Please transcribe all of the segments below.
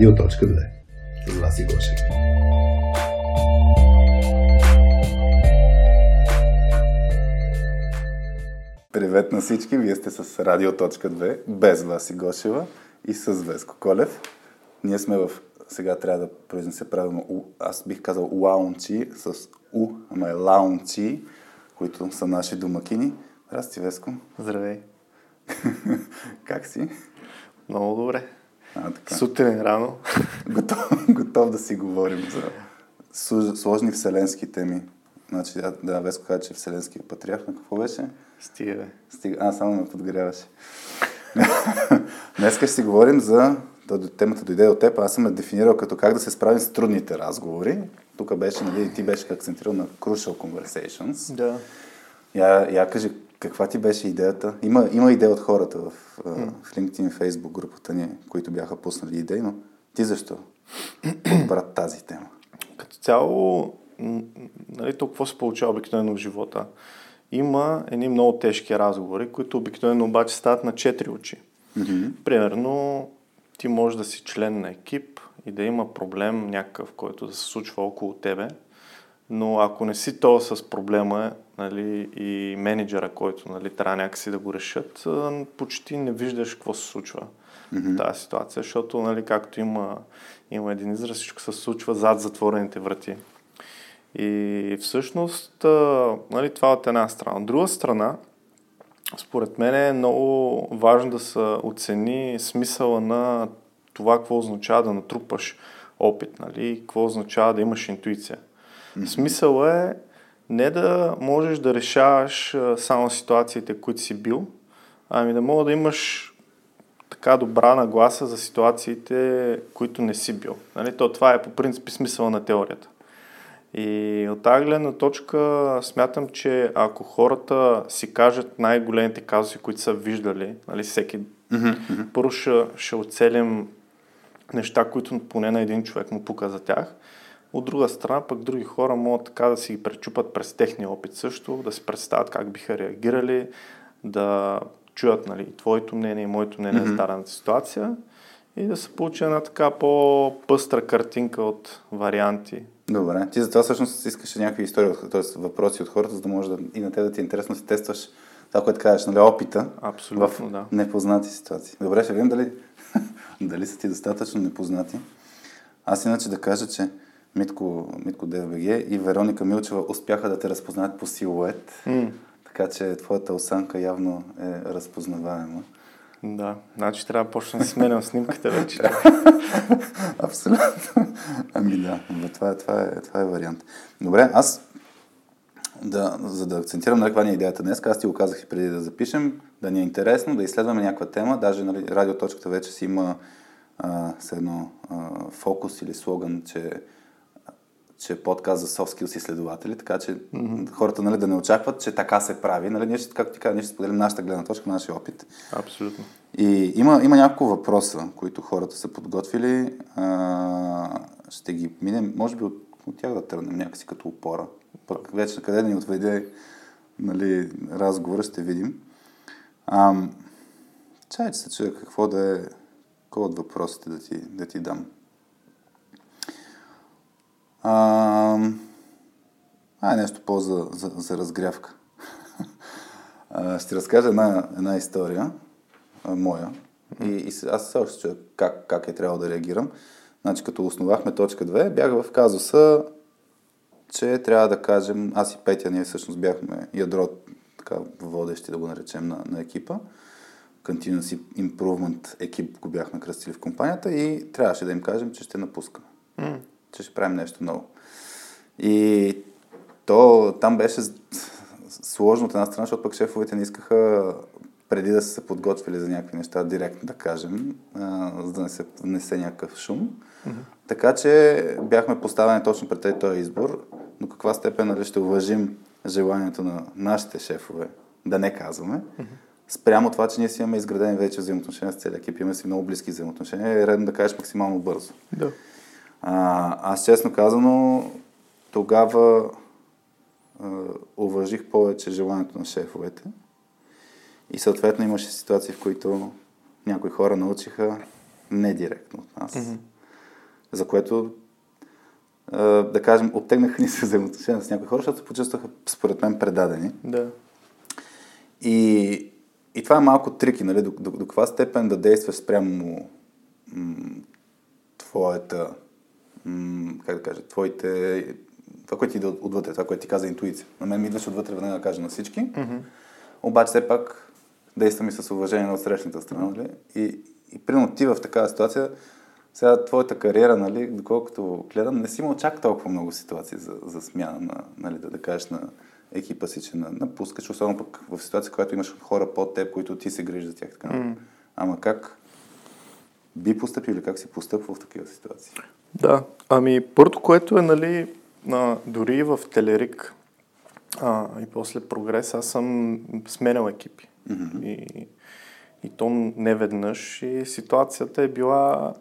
Радио.2 с Васи Гошев. Привет на всички! Вие сте с Радио.2 без Васи Гошева и с Веско Колев. Ние сме в... Сега трябва да произнесе правилно У. Аз бих казал лаунчи с У, ама е лаунчи, които са наши домакини. Здрасти, Веско. Здравей. как си? Много добре. А, така. Сутрин рано. готов, готов да си говорим за сложни вселенски теми. Значи, да, Веско каза, че е Вселенския патриарх. На какво беше? Стига, бе. Стига. А, само ме подгряваше. Днес ще си говорим за... Темата дойде от теб. Аз съм я дефинирал като как да се справим с трудните разговори. Тук беше, нали, ти беше акцентирал на crucial conversations. Да. Я, я кажи, каква ти беше идеята? Има, има идея от хората в, mm. в LinkedIn Facebook групата ни, които бяха пуснали идеи, но ти защо брат тази тема? Като цяло, нали, то какво се получава обикновено в живота? Има едни много тежки разговори, които обикновено обаче стават на четири очи. Mm-hmm. Примерно, ти можеш да си член на екип и да има проблем някакъв, който да се случва около тебе, но ако не си то с проблема нали, и менеджера, който нали, трябва някакси да го решат, почти не виждаш какво се случва mm-hmm. в тази ситуация, защото, нали, както има, има един израз, всичко се случва зад затворените врати. И всъщност, нали, това от една страна. От друга страна, според мен е много важно да се оцени смисъла на това, какво означава да натрупаш опит, нали, какво означава да имаш интуиция. Mm-hmm. Смисъл е не да можеш да решаваш само ситуациите, които си бил, ами да мога да имаш така добра нагласа за ситуациите, които не си бил. Нали? То, това е по принцип смисъла на теорията. И от тази гледна точка смятам, че ако хората си кажат най-големите казуси, които са виждали, нали, всеки, mm-hmm. първо ще, ще оцелим неща, които поне на един човек му пука за тях. От друга страна, пък други хора могат така да си ги пречупат през техния опит също, да си представят как биха реагирали, да чуят нали, твоето мнение и моето мнение mm-hmm. за дадената ситуация и да се получи една така по-пъстра картинка от варианти. Добре. Ти затова всъщност искаш някакви истории, т.е. въпроси от хората, за да може да и на те да ти е интересно си тестваш това, което кажеш, нали, опита Абсолютно, в да. непознати ситуации. Добре, ще видим дали, дали са ти достатъчно непознати. Аз иначе да кажа, че Митко, Митко ДВГ и Вероника Милчева успяха да те разпознаят по силует. Mm. Така че твоята осанка явно е разпознаваема. Да, значи трябва да почна да сменям снимката вече. Абсолютно. Ами да, това е, това, е, това е вариант. Добре, аз да, за да акцентирам на каква ни е идеята днес, аз ти го казах и преди да запишем, да ни е интересно, да изследваме някаква тема, даже нали, радиоточката вече си има а, с едно а, фокус или слоган, че че е подкаст за soft skills изследователи, така че mm-hmm. хората нали, да не очакват, че така се прави. Нали, ние ще, както ти кажа, ние ще споделим нашата гледна точка, нашия опит. Абсолютно. И има, има няколко въпроса, които хората са подготвили. А, ще ги минем, може би от, от тях да тръгнем някакси като опора. Пък вече на къде да ни отведе нали, разговора, ще видим. Чай, че се чуя какво да е, кой от въпросите да ти, да ти дам. А, а нещо по за, за, разгрявка. ще разкажа една, една история, а, моя. И, и аз все още чуя как, как е трябвало да реагирам. Значи, като основахме точка 2, бях в казуса, че трябва да кажем, аз и Петя, ние всъщност бяхме ядро, така водещи да го наречем на, на екипа. Continuous Improvement екип го бяхме кръстили в компанията и трябваше да им кажем, че ще напускаме. Mm че ще правим нещо ново. И то там беше сложно от една страна, защото пък шефовете не искаха преди да са се подготвили за някакви неща, директно да кажем, а, за да не се внесе някакъв шум. Mm-hmm. Така че бяхме поставени точно пред този избор, но каква степен нали, ще уважим желанието на нашите шефове да не казваме. Mm-hmm. Спрямо това, че ние си имаме изградени вече взаимоотношения с целия екип, имаме си много близки взаимоотношения, е редно да кажеш максимално бързо. Да. А, аз честно казано, тогава а, уважих повече желанието на шефовете. И съответно имаше ситуации, в които някои хора научиха не директно от нас. Mm-hmm. За което, а, да кажем, оттегнаха ни се взаимоотношения с някои хора, защото се почувстваха, според мен, предадени. Да. И, и това е малко трики, нали? До, до, до каква степен да действаш спрямо м- твоята, как да кажа, твоите, това, което ти иде отвътре, това, което ти каза интуиция. На мен ми идваше отвътре веднага да кажа на всички, mm-hmm. обаче все пак действам и с уважение на отсрещната страна, нали? И, и примерно ти в такава ситуация, сега твоята кариера, нали, доколкото гледам, не си имал чак толкова много ситуации за, за смяна, на, нали, да, да кажеш на екипа си, че напускаш, особено пък в ситуация, когато имаш хора под теб, които ти се грижиш за тях. Така. Mm. Ама как би поступил или как си постъпвал в такива ситуации? Да, ами първото, което е, нали, а, дори в Телерик а, и после прогрес, аз съм сменял екипи. Mm-hmm. И, и то не веднъж. И ситуацията е била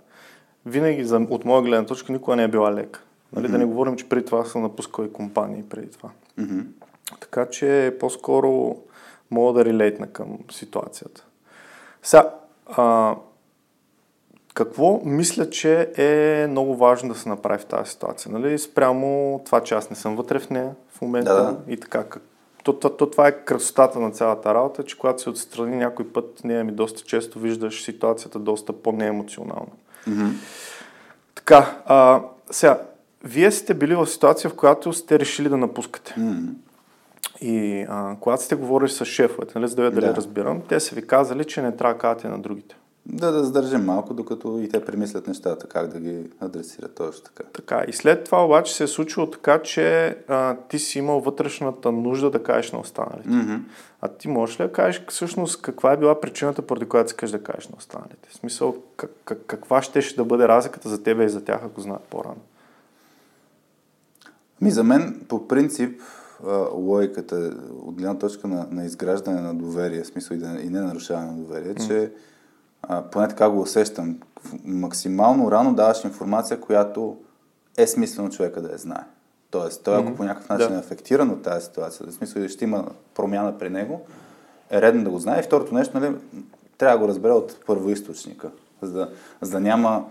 винаги, за, от моя гледна точка, никога не е била лека. Нали, mm-hmm. Да не говорим, че преди това съм напускал и компании преди това. Mm-hmm. Така че по-скоро мога да релейтна към ситуацията. Сега, а, какво мисля, че е много важно да се направи в тази ситуация? Нали? Спрямо това, че аз не съм вътре в нея в момента да. и така. Как... То, то, то, това е красотата на цялата работа, че когато се отстрани някой път, нея ми доста често виждаш ситуацията доста по-неемоционална. Mm-hmm. Така, а, сега, вие сте били в ситуация, в която сте решили да напускате. Mm-hmm. И а, когато сте говорили с шефовете, нали, за да я да. разбирам, те са ви казали, че не трябва да кажете на другите. Да, да задържим малко, докато и те премислят нещата, как да ги адресират точно така. Така, и след това обаче се е случило така, че а, ти си имал вътрешната нужда да кажеш на останалите. Mm-hmm. А ти можеш ли да кажеш всъщност каква е била причината, поради която искаш да кажеш на останалите? В смисъл, как, как, каква ще, ще да бъде разликата за тебе и за тях, ако знаят по-рано? Ми, за мен, по принцип, логиката от гледна точка на, на изграждане на доверие, в смисъл и, да, и не нарушаване на доверие, mm. че а, поне така го усещам, максимално рано даваш информация, която е смислено човека да я знае. Тоест, той ако mm-hmm. по някакъв начин да. е афектиран от тази ситуация, в смисъл ще има промяна при него, е редно да го знае. И второто нещо, нали, трябва да го разбере от първоисточника, за да, за да няма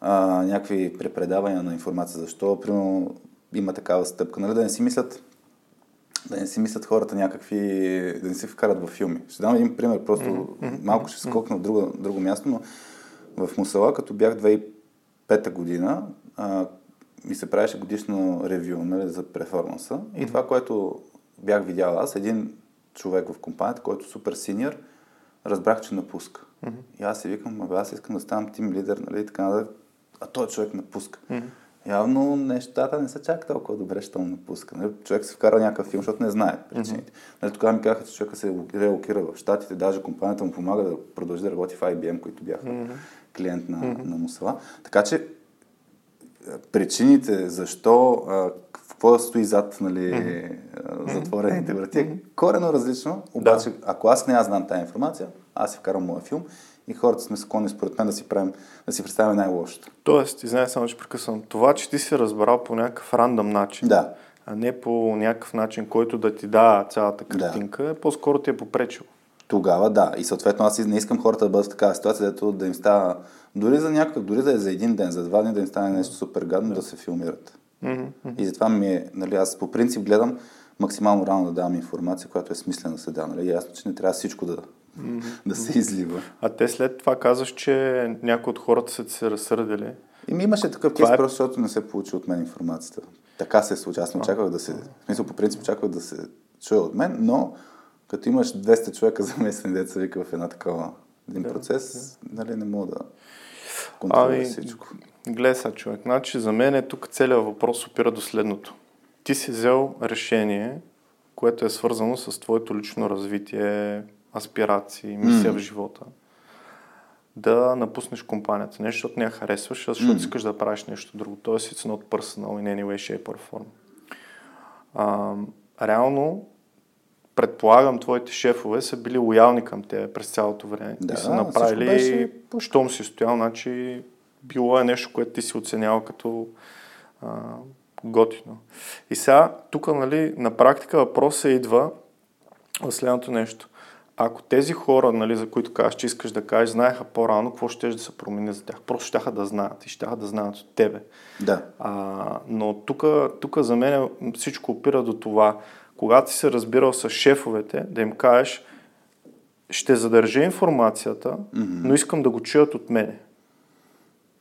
а, някакви препредавания на информация. Защо, примерно, има такава стъпка. Нали, да не си мислят, да не си мислят хората някакви, да не си вкарат във филми. Ще дам един пример, просто mm-hmm. малко ще скокна в друго, друго място, но в Мусала, като бях 2005 година, а, ми се правеше годишно ревю нали, за перформанса. Mm-hmm. И това, което бях видял аз, един човек в компанията, който е супер синьор, разбрах, че напуска. Mm-hmm. И аз си викам, аз искам да ставам тим лидер, нали, така, а той човек напуска. Mm-hmm явно нещата не са чак толкова добре, що му напуска. Нали? Човек се вкара някакъв филм, защото не знае причините. Mm-hmm. Нали, тогава ми казаха, че човека се релокира в Штатите, даже компанията му помага да продължи да работи в IBM, които бяха mm-hmm. клиент на, mm-hmm. на Мусала. Така че причините защо, а, какво стои зад нали, mm-hmm. затворените врати е корено различно, обаче да. ако аз не аз знам тази информация, аз си вкарам моя филм и хората сме склонни според мен да си, правим, да си представим най-лошото. Тоест, извиняй само, че прекъсвам. Това, че ти си разбрал по някакъв рандъм начин, да. а не по някакъв начин, който да ти да цялата картинка, да. по-скоро ти е попречил. Тогава да. И съответно аз не искам хората да бъдат в такава ситуация, дето да им става дори за някакъв, дори да е за един ден, за два дни да им стане нещо супер гадно, да, да се филмират. Mm-hmm. И затова ми е, нали, аз по принцип гледам максимално рано да давам информация, която е смислена да се да. Нали? Ясно, че не трябва всичко да, mm-hmm. да се излива. А те след това казваш, че някои от хората са се разсърдили. И ми имаше такъв кейс, е... просто защото не се получи от мен информацията. Така се случи. Аз не очаквах да се... В смисъл, по принцип очаквах да се чуе от мен, но като имаш 200 човека замесени деца вика в една такава един да, процес, да. нали не мога да контролираш ами, всичко. Гледай сега, човек. Значи за мен е тук целият въпрос опира до следното. Ти си взел решение, което е свързано с твоето лично развитие, аспирации, мисия mm. в живота, да напуснеш компанията. Нещо, защото не я харесваш, а защото mm. искаш да правиш нещо друго. Тоест, it's not personal in any way, shape or form. А, реално, предполагам, твоите шефове са били лоялни към тебе през цялото време. Да, и са направили, беше... щом си стоял, значи било е нещо, което ти си оценявал като а, готино. И сега, тук, нали, на практика въпросът идва в следното нещо ако тези хора, нали, за които казваш, че искаш да кажеш, знаеха по-рано, какво ще да се промени за тях? Просто ще да знаят и ще да знаят от тебе. Да. А, но тук за мен всичко опира до това, когато си се разбирал с шефовете, да им кажеш, ще задържа информацията, mm-hmm. но искам да го чуят от мене.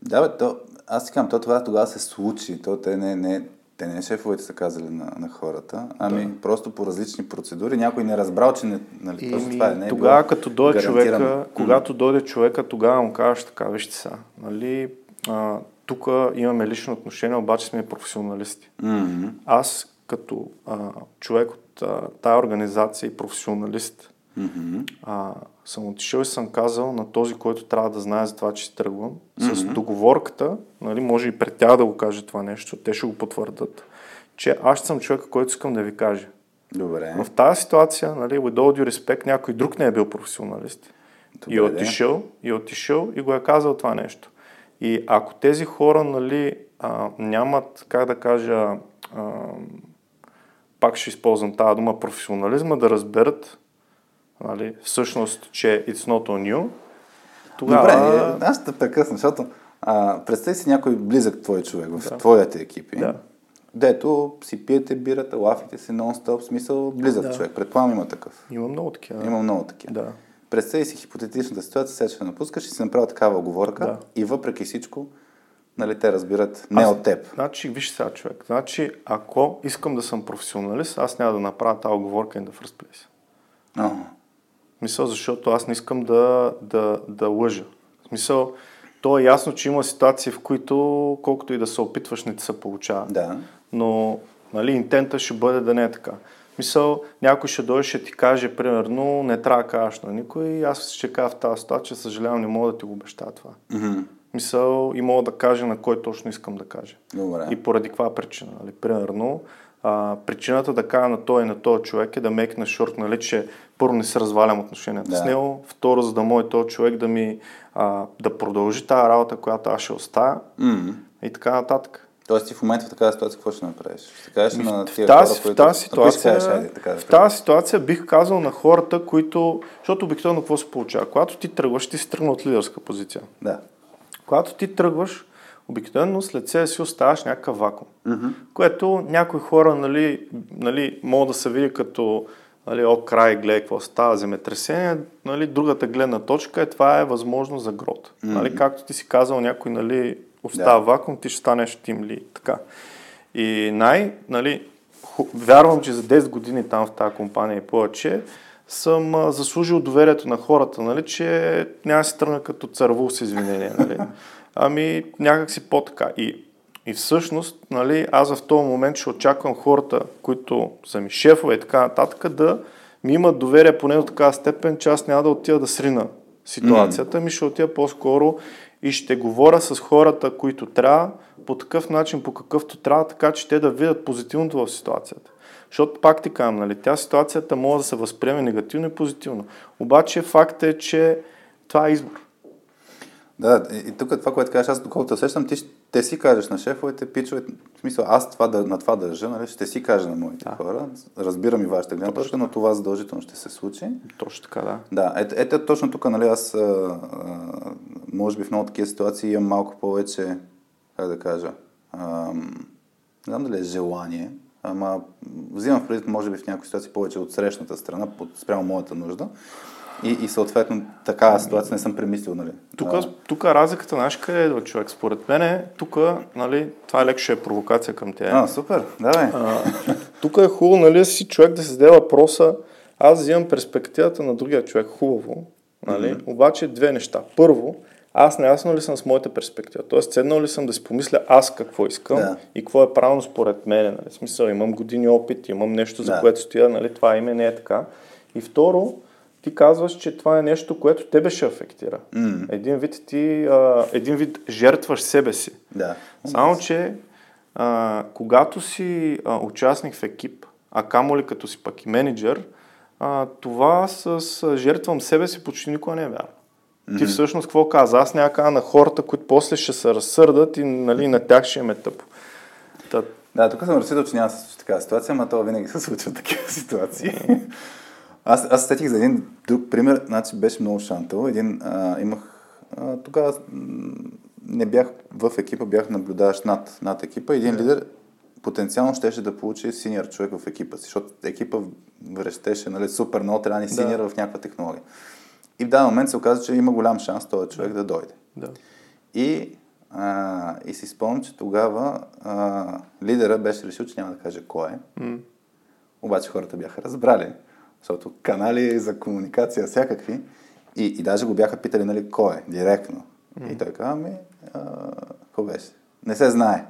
Да, бе, то, аз си казвам, то това тогава се случи. То те не, не, те не шефовете са казали на, на хората, ами да. просто по различни процедури. Някой не е разбрал, че не, нали, точно това е. Не е тогава, като дойде човека, когато дойде човека, тогава му кажеш така, вижте са, нали, тук имаме лично отношение, обаче сме професионалисти. Mm-hmm. Аз като а, човек от а, тая организация и професионалист, mm-hmm. а, съм отишъл и съм казал на този, който трябва да знае за това, че си тръгвам, mm-hmm. с договорката, нали, може и пред тях да го каже това нещо, те ще го потвърдат, че аз съм човека, който искам да ви кажа. Добре. Но в тази ситуация, нали, with all due respect, някой друг не е бил професионалист. Добре, и отишъл, и отишъл и го е казал това нещо. И ако тези хора, нали, а, нямат, как да кажа, а, пак ще използвам тази дума, професионализма, да разберат нали, всъщност, че it's not on you, тогава... Добре, аз те прекъсна, защото а, представи си някой близък твой човек в да. твоите екипи, да. дето си пиете бирата, лафите си нон-стоп, смисъл близък да. човек. Предполагам има такъв. Има много такива. Има много такива. Да. Представи си хипотетичната ситуация, сега ще напускаш и си направил такава оговорка да. и въпреки всичко, нали, те разбират не аз, от теб. Значи, виж сега човек, значи, ако искам да съм професионалист, аз няма да направя тази оговорка in the first place. Oh. Мисъл, защото аз не искам да, да, да лъжа. В смисъл, то е ясно, че има ситуации, в които колкото и да се опитваш, не ти се получава. Да. Но нали, интента ще бъде да не е така. Мисъл, някой ще дойде, ще ти каже, примерно, не трябва да кажеш на никой, аз ще кажа в тази ситуация, съжалявам, не мога да ти го обещая това. Mm-hmm. Мисъл, и мога да кажа на кой точно искам да кажа. Добре. И поради каква причина. Нали? Примерно, а, причината да кажа на той и на този човек е да мекна шорт, нали, че първо не се развалям отношенията да. с него, второ, за да може този човек да ми а, да продължи тази работа, която аз ще оставя mm-hmm. и така нататък. Тоест ти в момента в такава ситуация какво ще направиш? Ще кажеш на тия тази, хора, които... В тази ситуация, така, в тази ситуация бих казал на хората, които... Защото обикновено какво се получава? Когато ти тръгваш, ти си тръгна от лидерска позиция. Да. Когато ти тръгваш, обикновено след себе си оставаш някакъв вакуум, mm-hmm. което някои хора нали, нали, могат да се види като нали, о, край, гледай какво става, земетресение, нали, другата гледна точка е това е възможност за грот. Mm-hmm. Нали, както ти си казал, някой нали, остава да. вакуум, ти ще станеш тим ли, така. И най, нали, ху, вярвам, че за 10 години там в тази компания и повече, съм а, заслужил доверието на хората, нали, че няма да се тръгна като цървул с извинение. Нали. Ами някак си по-така. И, и всъщност, нали, аз в този момент ще очаквам хората, които са ми шефове и така нататък, да ми имат доверие поне до такава степен, че аз няма да отида да срина ситуацията, ми ще отида по-скоро и ще говоря с хората, които трябва, по такъв начин, по какъвто трябва, така че те да видят позитивното в ситуацията. Защото пак ти казвам, нали, тя ситуацията може да се възприеме негативно и позитивно. Обаче факт е, че това е избор. Да, и тук това, което кажеш, аз доколкото сещам, ти ще си кажеш на шефовете, пичовете, в смисъл, аз това, да, на това държа, нали, ще си кажа на моите да. хора, разбирам и вашата гледна точка, но това задължително ще се случи. Точно така, да. Да, ето, ето точно тук, нали, аз, а, а, може би в много такива ситуации имам малко повече, как да кажа, а, не знам дали е желание, ама взимам в предвид, може би в някои ситуации повече от срещната страна, спрямо моята нужда. И, и съответно такава ситуация не съм премислил, нали? Тук, тук разликата, знаеш къде е, човек? Според мен е, тук, нали, това е леко ще е провокация към тя. А, супер, давай. тук е хубаво, нали, си човек да се зададе въпроса, аз взимам перспективата на другия човек, хубаво, нали, mm-hmm. обаче две неща. Първо, аз неясно ли съм с моята перспектива? Тоест, седнал ли съм да си помисля аз какво искам да. и какво е правилно според мен. Нали? В смисъл, имам години опит, имам нещо, за да. което стоя, нали? това име не е така. И второ, ти казваш, че това е нещо, което тебе ще афектира. Mm. Един вид ти, а, един вид жертваш себе си. Да. Само, че а, когато си а, участник в екип, а камо ли като си пък и менеджер, а, това с, с жертвам себе си почти никога не е вярно. Mm-hmm. Ти всъщност какво каза? Аз няма на хората, които после ще се разсърдат и нали, на тях ще им е тъпо. Да, тук съм разсъдил, че няма да се случи такава ситуация, но това винаги се случва такива ситуации. Аз, аз сетих за един друг пример, значи беше много шантъл. Един, а, имах, а, тогава не бях в екипа, бях наблюдаващ над, над екипа. Един лидер потенциално щеше да получи синьор човек в екипа си, защото екипа връщеше нали, супер много трябва да ни синьор в някаква технология. И в даден момент се оказа, че има голям шанс този човек да дойде. Да. И, а, и си спомням, че тогава а, лидера беше решил, че няма да каже кой е. М. Обаче хората бяха разбрали, защото канали за комуникация всякакви. И, и даже го бяха питали, нали, кой е, директно. И той каза, ами, кой беше? Не се знае.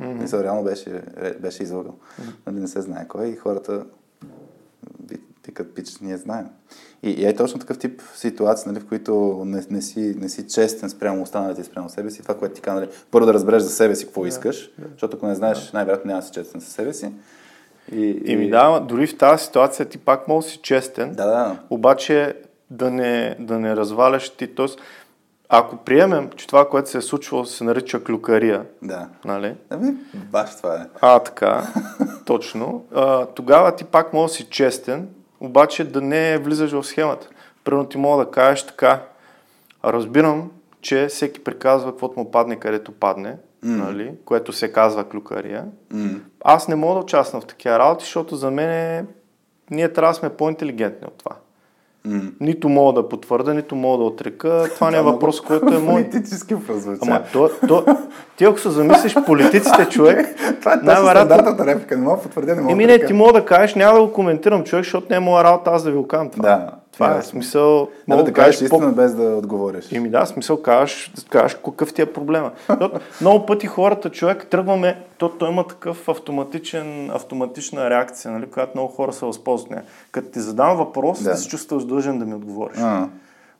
Mm-hmm. Мисля, реално беше, беше излъгал. Нали, не се знае кой е и хората ви- викат, пич, ние знаем. И, и е точно такъв тип ситуации, нали, в които не, не, си, не си честен спрямо останалите и спрямо себе си. Това, което ти каза, нали, първо да разбереш за себе си какво искаш, защото ако не знаеш, най-вероятно няма да си честен със себе си. И, И ми да, дори в тази ситуация ти пак може да си честен, Да, да. обаче да не, да не разваляш ти. Тоест, ако приемем, че това, което се е случвало, се нарича клюкария, Да. нали? Ами, баш това е. А, така, точно. А, тогава ти пак може да си честен, обаче да не влизаш в схемата. Примерно ти мога да кажеш така, разбирам, че всеки приказва каквото му падне, където падне, mm. нали? което се казва клюкария. М. Аз не мога да участвам в такива работи, защото за мен е... ние трябва да сме по-интелигентни от това. М. Нито мога да потвърда, нито мога да отрека. Това не е въпрос, който е мой. Политически прозвуча. Ама то, то, ти ако се замислиш политиците, човек, това е стандартната реплика. Не мога да потвърдя, не мога Еми не, ти мога да кажеш, няма да го коментирам човек, защото не е моя работа аз да ви го кажам това. Да, това е ясно. смисъл. Не, Мога да кажеш истина без да отговориш. Еми да, смисъл кажеш, кажеш какъв ти е проблема. Защото много пъти хората, човек, тръгваме, то, той има такъв автоматичен, автоматична реакция, нали, която много хора се възползват. Като ти задам въпрос, Да. да. се чувстваш длъжен да ми отговориш. А,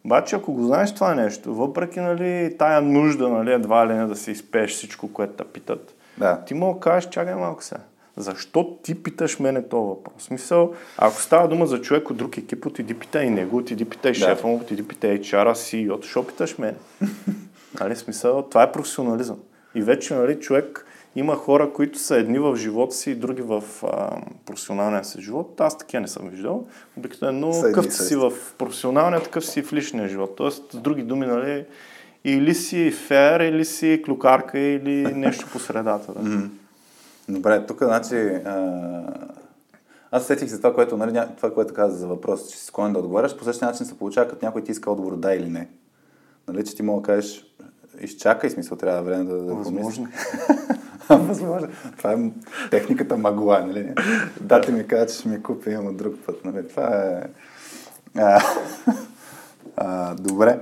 Обаче, ако го знаеш това нещо, въпреки нали, тая нужда, нали, едва ли не да се изпееш всичко, което те питат, да. ти мога да кажеш, чакай малко сега. Защо ти питаш мене този въпрос? В Смисъл, ако става дума за човек от друг екип, отиди питай и него, отиди питай Да. шефа му, отиди питай HR-а, CEO, защо питаш мене? нали, смисъл, това е професионализъм. И вече, нали, човек има хора, които са едни в живота си и други в а, професионалния си живот. Аз такива не съм виждал. Обикновено и си в професионалния, такъв си в личния живот. Тоест, с други думи, нали, или си фер, или си клюкарка, или нещо по средата. Да. Добре, тук, значи, а... аз сетих за това, което, нали, това, което каза за въпрос, че си склонен да отговаряш, по същия начин се получава, като някой ти иска отговор да или не. Нали, че ти мога да кажеш, изчакай, смисъл, трябва време да, да Възможно. Възможно. Това е техниката магла, нали? Дате ми каза, че ще ми купи, имам друг път, нали? Това е... А, а, добре.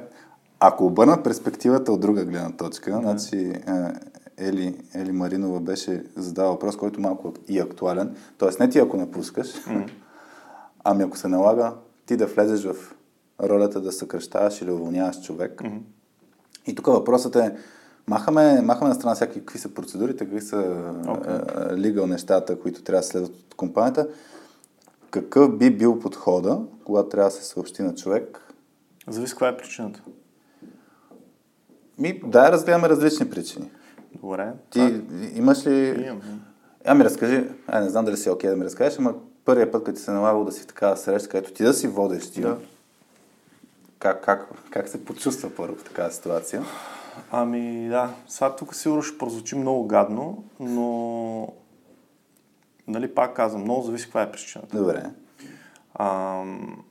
Ако обърна перспективата от друга гледна точка, значи а, Ели, Ели Маринова беше задала въпрос, който малко и актуален. Тоест не ти ако напускаш, ами ако се налага ти да влезеш в ролята да съкръщаваш или уволняваш човек. И тук въпросът е, махаме, махаме на страна всякакви какви са процедурите, какви са okay. лигал нещата, които трябва да следват от компанията. Какъв би бил подхода, когато трябва да се съобщи на човек? Зависи каква е причината. Ми, да, разгледаме различни причини. Добре. Ти имаш ли... Имам. Ами разкажи, ай, не знам дали си окей да ми разкажеш, ама първият път, като ти се налагало да си в такава среща, където ти да си водиш, ти, Да. как, как, как се почувства първо в такава ситуация? Ами да, сега тук сигурно ще прозвучи много гадно, но нали пак казвам, много зависи каква е причината. Добре. Ам,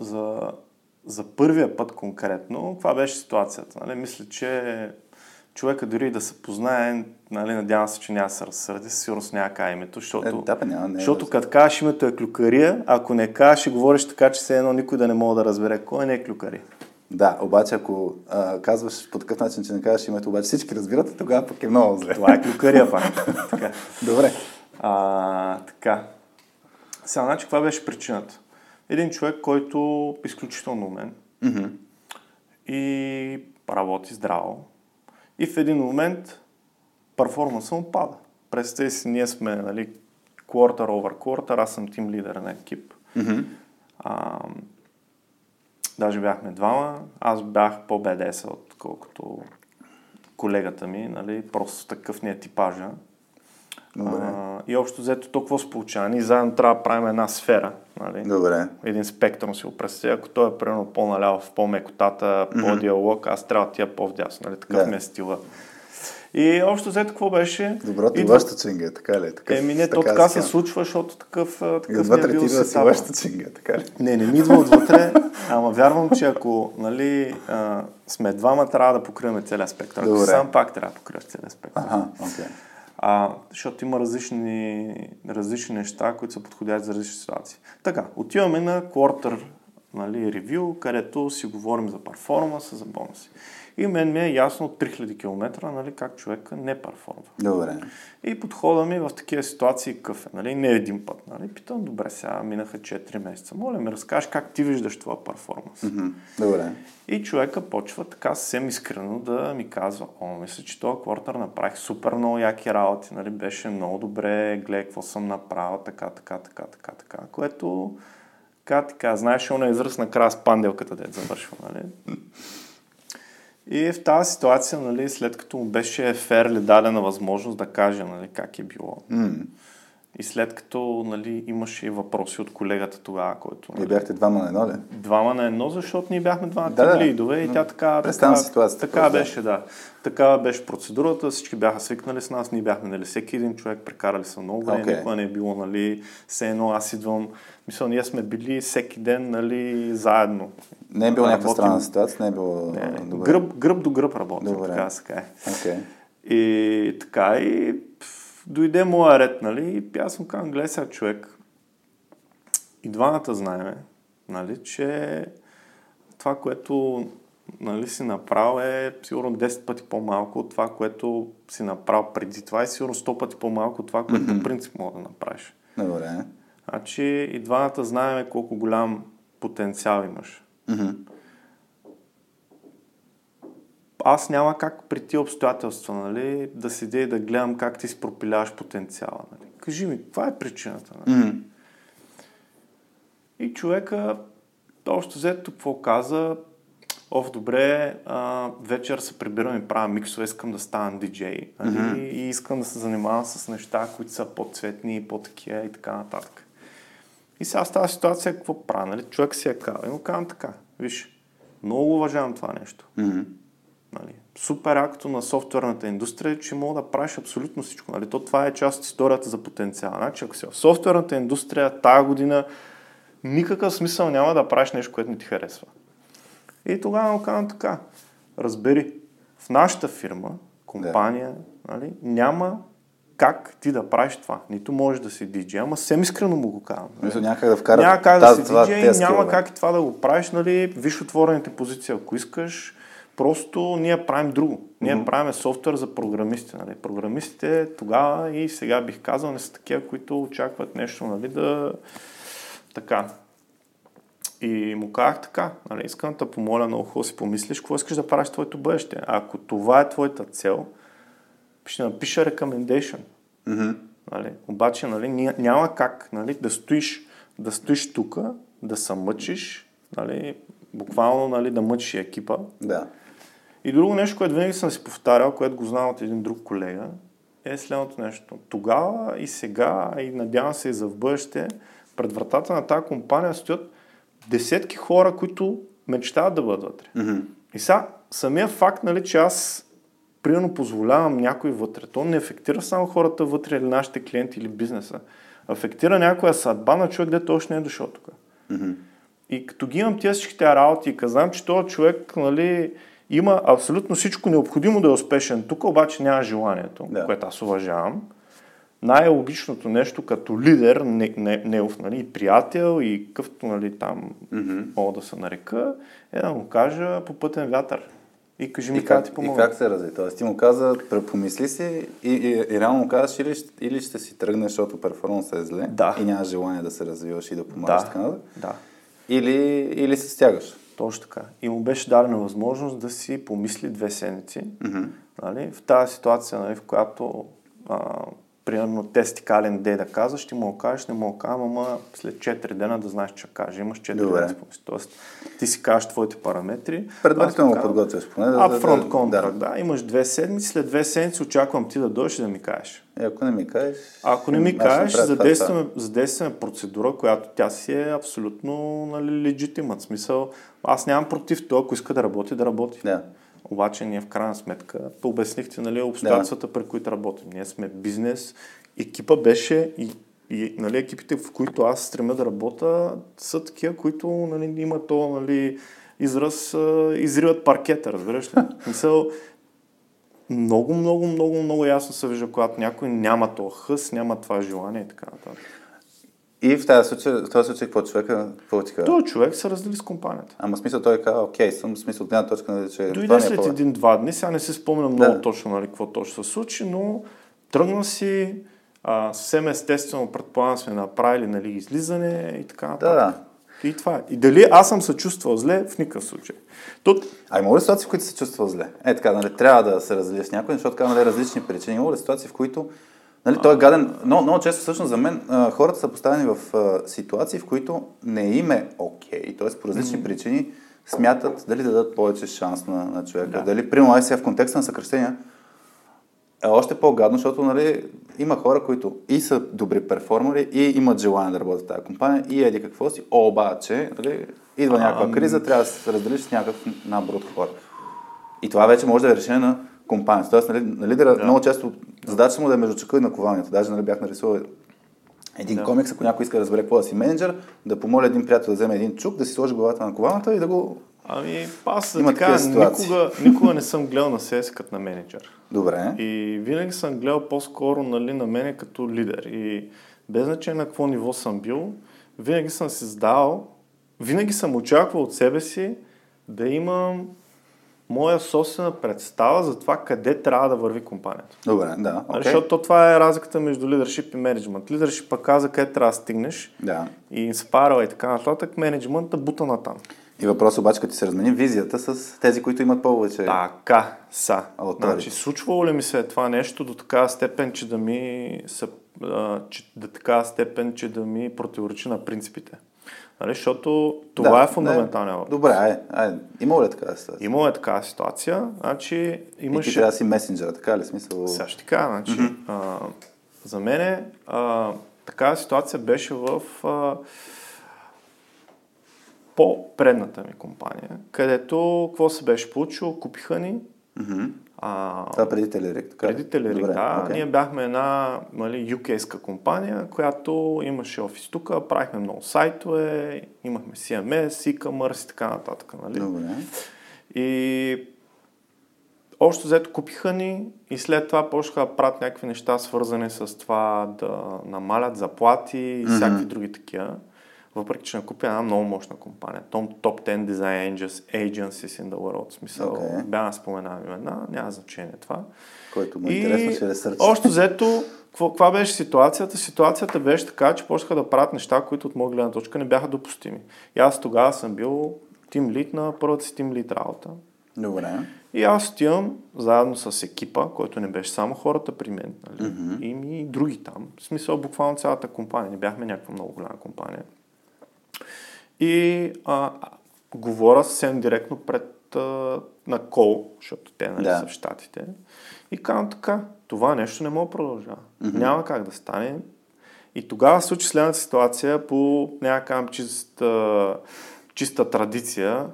за, за първия път конкретно, каква беше ситуацията? Нали? Мисля, че човека дори да се познае, нали, надявам се, че няма се разсърди, със сигурност няма кай името, защото, Е, да, бе, няма, не е защото като кажеш името е клюкария, ако не кажеш и говориш така, че все едно никой да не мога да разбере кой не е клюкария. Да, обаче ако а, казваш по такъв начин, че не кажеш името, обаче всички разбират, тогава пък е много зле. Това е клюкария пак. така. Добре. А, така. Сега, значи, каква беше причината? Един човек, който е изключително умен Мгм. и работи здраво. И в един момент перформанса му пада. Представи си, ние сме, нали, quarter over quarter, аз съм тим лидер на екип. Мгм. А, даже бяхме двама. Аз бях по-БДС, отколкото колегата ми, нали, просто такъв ни е типажа. Добре. А, и общо взето толкова се получава. Ние заедно трябва да правим една сфера. Нали? Добре. Един спектър си го представя. Ако той е примерно по-наляво в по-мекотата, по-диалог, аз трябва да тия по-вдясно. Нали? Такъв Да. ми е стила. И общо взето какво беше? Доброто Идва- вашата чинга, така ли? Такъв, Еми не, то така така се случва, защото такъв, И такъв ми е отвътре бил ти да си вашата чинга, така ли? Не, не ми идва отвътре, ама вярвам, че ако нали, а, сме двама, трябва да покриваме целия спектър. Ако Добре. си сам пак трябва да покриваш целия спектър. Ага, окей. А, защото има различни, различни неща, които са подходящи за различни ситуации. Така, отиваме на quarter нали, ревю, където си говорим за перформанса, за бонуси. И мен ми е ясно от 3000 км нали, как човека не перформва. Добре. И подхода ми в такива ситуации какъв е, нали? Не един път, нали? Питам, добре, сега минаха 4 месеца. Моля ми, разкажеш как ти виждаш това перформанс. Мгм. Добре. И човека почва така съвсем искрено да ми казва, о, мисля, че този квартал направих супер много яки работи, нали? Беше много добре, гледай какво съм направил, така, така, така, така, така, което така, така, знаеш, он е израз на края с панделката, дет завършва, нали? И в тази ситуация, нали, след като му беше ферли дадена възможност да каже нали, как е било. М. И след като нали, имаше и въпроси от колегата тогава, който... Нали, бяхте двама на едно ли? Двама на едно, защото ние бяхме двама Да, да. лидове и тя така, представям ситуацията така просто, беше, да. Така беше процедурата, всички бяха свикнали с нас, ние бяхме нали, всеки един човек, прекарали са много време, Окей. никога не е било, нали, все едно аз идвам, мисля, ние сме били всеки ден, нали, заедно. Не е било някаква странна ситуация, не е било Не, добре. гръб, гръб до гръб работим, Добре. така се. Окей. И така, и пф, дойде моя ред, нали, и аз му казвам, гледай сега човек, и двамата знаеме, нали, че това, което нали, си направил е сигурно 10 пъти по-малко от това, което си направил преди това и сигурно 100 пъти по-малко от това, което по принцип мога да направиш. Добре. Значи и двамата знаеме колко голям потенциал имаш. Мгм. аз няма как при тия обстоятелства, нали, да седя и да гледам как ти си пропиляваш потенциала. Нали. Кажи ми, каква е причината? Нали? М. И човека, общо взето, какво каза? Оф, добре, а, вечер се прибирам и правя миксове, искам да ставам диджей. Нали? Мгм. И искам да се занимавам с неща, които са по-цветни, по-такива и така нататък. И сега в тази ситуация какво правя? Нали? Човек си е казал. И му казвам така, виж, много уважавам това нещо. Мгм. Нали, супер акто на софтуерната индустрия е, че мога да правиш абсолютно всичко. Нали? То това е част от историята за потенциал. Значи, ако си в софтуерната индустрия тази година, никакъв смисъл няма да правиш нещо, което не ти харесва. И тогава му казвам така. Разбери, в нашата фирма, компания, нали, няма как ти да правиш това. Нито можеш да си диджей, ама съвсем искрено му го казвам. нали. Мисля, няма как да вкарат Няма как да си диджей, няма скилове. как и това да го правиш, нали, виж отворените позиции, ако искаш. Просто ние правим друго. Ние Мгм. правим софтуер за програмисти. Нали. Програмистите тогава и сега бих казал не са такива, които очакват нещо нали, да... Така. И му казах така, нали, искам да помоля много хубаво си помислиш, какво искаш да правиш твоето бъдеще. Ако това е твоята цел, ще напиша recommendation. Мгм. Нали? Обаче нали, ня- няма как нали, да стоиш, да стоиш тук, да се мъчиш, нали, буквално нали, да мъчиш екипа. Да. И друго нещо, което винаги съм си повтарял, което го знам от един друг колега, е следното нещо. Тогава и сега, и надявам се и за в бъдеще, пред вратата на тази компания стоят десетки хора, които мечтават да бъдат вътре. Мгм. И сега, самия факт, нали, че аз примерно позволявам някой вътре, то не афектира само хората вътре или нашите клиенти или бизнеса. Афектира някоя съдба на човек, дето още не е дошъл тук. Мгм. И като ги имам тези всичките работи и казвам, че този човек нали, има абсолютно всичко необходимо да е успешен тук, обаче няма желанието, Да. което аз уважавам. Най-логичното нещо като лидер, не, не, неов, нали, и приятел, и къвто нали, там Мгм. мога да се нарека, е да му кажа по пътен вятър. И кажи ми И как как, ти и помогна. как се разви? Тоест ти му каза, помисли си и, и, и реално му казваш или, или ще си тръгнеш, защото перформансът е зле Да. и нямаш желание да се развиваш и да помагаш Да, така да, Или, или се стягаш. точно така. И му беше дадена възможност да си помисли две седмици. Мгм. Нали? В тази ситуация, нали, в която а, примерно тестикален дей да казваш, ще му го кажеш, не му го кажа, ама след 4 дена да знаеш, че каже. Имаш 4 Добре. дена спомни. Тоест, ти си кажеш твоите параметри. Предварително казвам, подготвяш поне. Да, Upfront да, контракт, да. Имаш две седмици, след две седмици очаквам ти да дойдеш и да ми кажеш. И ако не ми кажеш... Ако не ми кажеш, задействаме, задействаме процедура, която тя си е абсолютно нали. В смисъл, аз нямам против това, ако иска да работи, да работи. Да. Обаче ние в крайна сметка, обяснихте нали, обстоятелствата, при които работим. Ние сме бизнес, екипа беше и, и нали, екипите, в които аз стремя да работя, са такива, които нали, има то нали, израз, изриват паркета, разбираш ли? Мисъл, много, много, много, много ясно се вижда, когато някой няма този хъс, няма това желание и така нататък. И в тази случай, в този случай, какво човека, какво ти казва? Той човек се раздели с компанията. Ама смисъл той казва, окей, съм смисъл от една точка, нали, че Дойде е след по един-два дни, сега не се спомням много Да. точно нали, какво точно се случи, но тръгна си, а, съвсем естествено предполагам сме направили нали, излизане и така Да, нататък. да. И това е. И дали аз съм се чувствал зле, в никакъв случай. Тут, А има ли ситуации, в които се чувства зле? Е, така, нали, трябва да се разделя с някой, защото така, нали, различни причини. Има ли ситуации, в които Нали, той е гаден. Много, много често всъщност за мен а, хората са поставени в а, ситуации, в които не им е окей, т.е. по различни причини смятат дали да дадат повече шанс на, на човека. Да. Дали, примерно, ай сега в контекста на съкръщения, е още по-гадно, защото нали, има хора, които и са добри перформери, и имат желание да работят в тази компания, и еди какво си, обаче, нали, идва някаква Ам. криза, трябва да се разделиш с някакъв набор от хора. И това вече може да е решение на компанията. Тоест, нали, на лидера Да. много често задачата му да е между чака и наковалнята. Даже нали, бях нарисувал един Да. комикс, ако някой иска да разбере какво да си менеджер, да помоля един приятел да вземе един чук, да си сложи главата на ковалната и да го... ами аз Има така, никога, никога не съм гледал на себе си като на менеджер. Добре. И винаги съм гледал по-скоро нали, на мене като лидер. И без значение на какво ниво съм бил, винаги съм си задавал, винаги съм очаквал от себе си да имам моя собствена представа за това къде трябва да върви компанията. Добре, да. Okay. окей. Защото то това е разликата между лидершип и менеджмент. Лидершип пък каза къде трябва да стигнеш Да. и инспарва и така нататък. Менеджмента бута на там. И въпросът обаче, като ти се размени визията с тези, които имат повече. Така са. Authority. Значи, случвало ли ми се е това нещо до такава степен, че да ми са, а, че, до такава степен, че да ми противоречи на принципите? Нали? Защото това Да, е фундаменталният въпрос. Добре, ай, ай, има ли така ситуация? Имало е такава ситуация, значи И ти трябва да си месенджера, така ли? Смисъл... Сега ще ти кажа, значи, а, за мен а, такава ситуация беше в а, по-предната ми компания, където какво се беше получило? Купиха ни. А, Това преди Телерик, така преди Телерик, Добре, да. окей. Ние бяхме една нали, UK-ска компания, която имаше офис тук, правихме много сайтове, имахме CMS, e-commerce и така нататък. Нали? Добре. И общо взето купиха ни и след това почнаха да правят някакви неща, свързани с това да намалят заплати и Мгм. всякакви други такива. Въпреки, че накупя една много мощна компания. Том, Top 10 Design Agencies in the world. В смисъл, Окей. бях да споменавам имена, няма значение това. Който му е интересно, ще ресърчи. Още взето, каква беше ситуацията? Ситуацията беше така, че почнаха да правят неща, които от моя гледна точка не бяха допустими. И аз тогава съм бил тим лид на първата си тим лид работа. Добре. И аз отивам заедно с екипа, който не беше само хората при мен, нали? Мгм. и ми и други там. В смисъл буквално цялата компания. Не бяхме някаква много голяма компания. И а, говоря съвсем директно пред а, на кол, защото те нали, Да. са в Штатите. И казвам така, това нещо не мога да продължава. Мгм. Няма как да стане. И тогава случи следната ситуация по някакъв чиста, чиста традиция,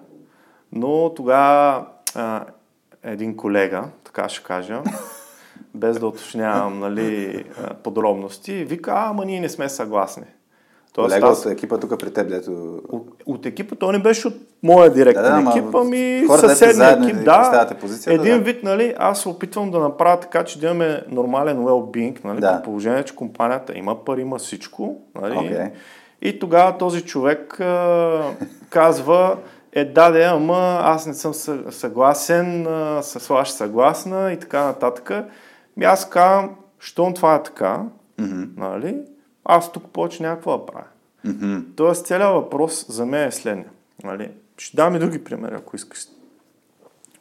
но тогава а, един колега, така ще кажа, без да уточнявам нали, подробности, вика, ама ние не сме съгласни. Тоест, Колега аз, от екипа тук при теб, дето... от, от екипа, той не беше от моя директен Да, да, ама екип, ами съседния екип, да. позицията, един да. вид, нали, аз се опитвам да направя така, че да имаме нормален well-being, нали, Да. при положение, че компанията има пари, има всичко, нали, Окей. и тогава този човек а, казва, е да, да, ама аз не съм съ- съгласен, а, с слаш съгласна и така нататък. И аз казвам, щом това е така, Мгм. нали, аз тук повече няма какво да правя. Мгм. Тоест, целият въпрос за мен е следния. Нали? Ще дам и други примери, ако искаш.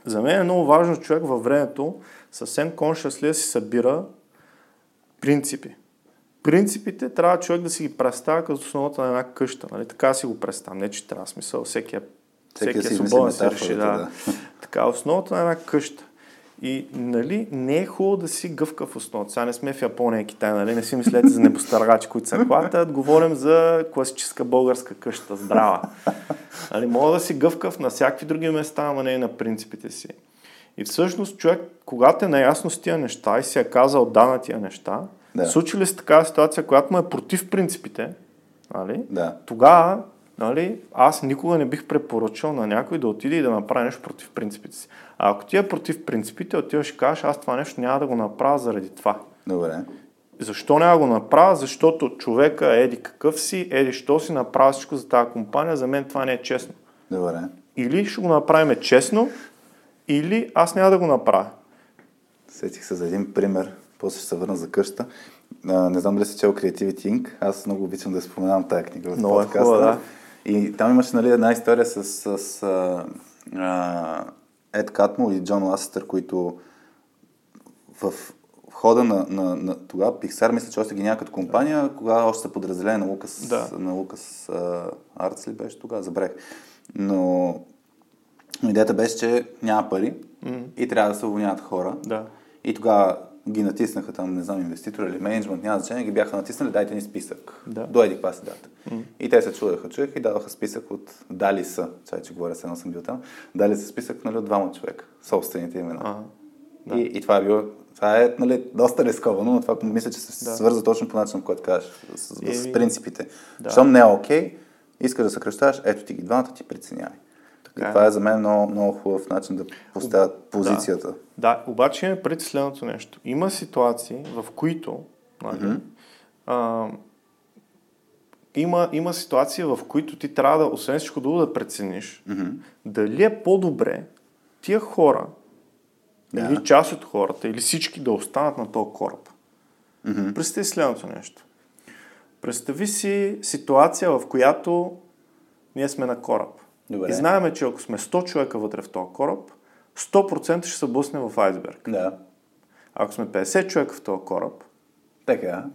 За мен е много важно човек във времето съвсем consciously да си събира принципи. Принципите трябва човек да си ги представя като основата на една къща. Нали? Така си го представям. Не, че трябва смисъл. Всеки е, всеки е свободен реши. Да. да. Така, основата на една къща. И нали, не е хубаво да си гъвка в основата. Сега не сме в Япония и Китай, нали? не си мислете за небостъргачи, които се хватат. Говорим за класическа българска къща, здрава. Нали, мога да си гъвкав на всякакви други места, ама не и на принципите си. И всъщност човек, когато е наясно с тия неща и си е казал да на тия неща, да. случи ли се такава ситуация, която му е против принципите, нали? да. тогава нали, аз никога не бих препоръчал на някой да отиде и да направи нещо против принципите си. А ако ти е против принципите, отиваш и кажеш, аз това нещо няма да го направя заради това. Добре. Защо няма го направя? Защото човека еди какъв си, еди що си направи всичко за тази компания, за мен това не е честно. Добре. Или ще го направим честно, или аз няма да го направя. Сетих се за един пример, после ще се върна за къща. А, не знам дали си чел Creativity Inc. Аз много обичам да споменавам тази книга в Много е хубава, да. И там имаше нали, една история с, с а, а, Ед Катмул и Джон Ласетър, които в хода на, на, на тогава Pixar, мисля, че още ги няма като компания, кога още са подразделени на Лукас, да. на Лукас Артс ли беше тогава, забрах. Но идеята беше, че няма пари mm. и трябва да се уволняват хора. Да. И тогава ги натиснаха там, не знам, инвеститор или менеджмент, няма значение, ги бяха натиснали, дайте ни списък. Да. Дойди каква си дата. Mm. И те се чудеха, чуеха и даваха списък от дали са, чай, че говоря, едно съм бил там, дали са списък нали, от двама човека, собствените имена. Ага. Да. И, и това е било, това е нали, доста рисковано, но това мисля, че се Да. свърза точно по начин, който кажеш, с, с, с принципите. да. Щом не е окей, искаш да съкръщаваш, ето ти ги двамата, ти преценявай. Така и е. това е за мен много, много хубав начин да поставят позицията. Да, да обаче имаме преди следното нещо. Има ситуации, в които нали, Мгм. а, има, има ситуации, в които ти трябва да, освен всичко друго, да прецениш Мгм. дали е по-добре тия хора, Да. или част от хората, или всички да останат на този кораб. Мгм. Представи следното нещо. Представи си ситуация, в която ние сме на кораб. Добре. И знаеме, че ако сме 100 човека вътре в този кораб, 100% ще се блъсне в айсберг. Да, Ако сме 50 човека в този кораб, така.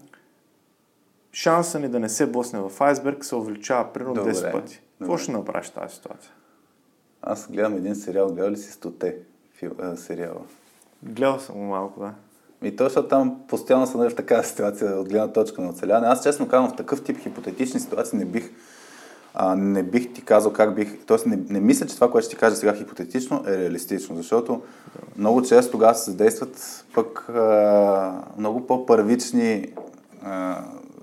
шанса ни да не се блъсне в айсберг се увеличава примерно Добре. 10 пъти. Какво ще направиш тази ситуация? Аз гледам един сериал, гледал ли си стоте фил, а, сериала? Гледал съм малко, да. И то, защото там постоянно съм в такава ситуация от гледна точка на оцеляване. Аз честно казвам, в такъв тип хипотетични ситуации не бих, а, не бих ти казал как бих... Тоест не, не мисля, че това, което ще ти кажа сега хипотетично, е реалистично, защото много често тогава се задействат пък а, много по-първични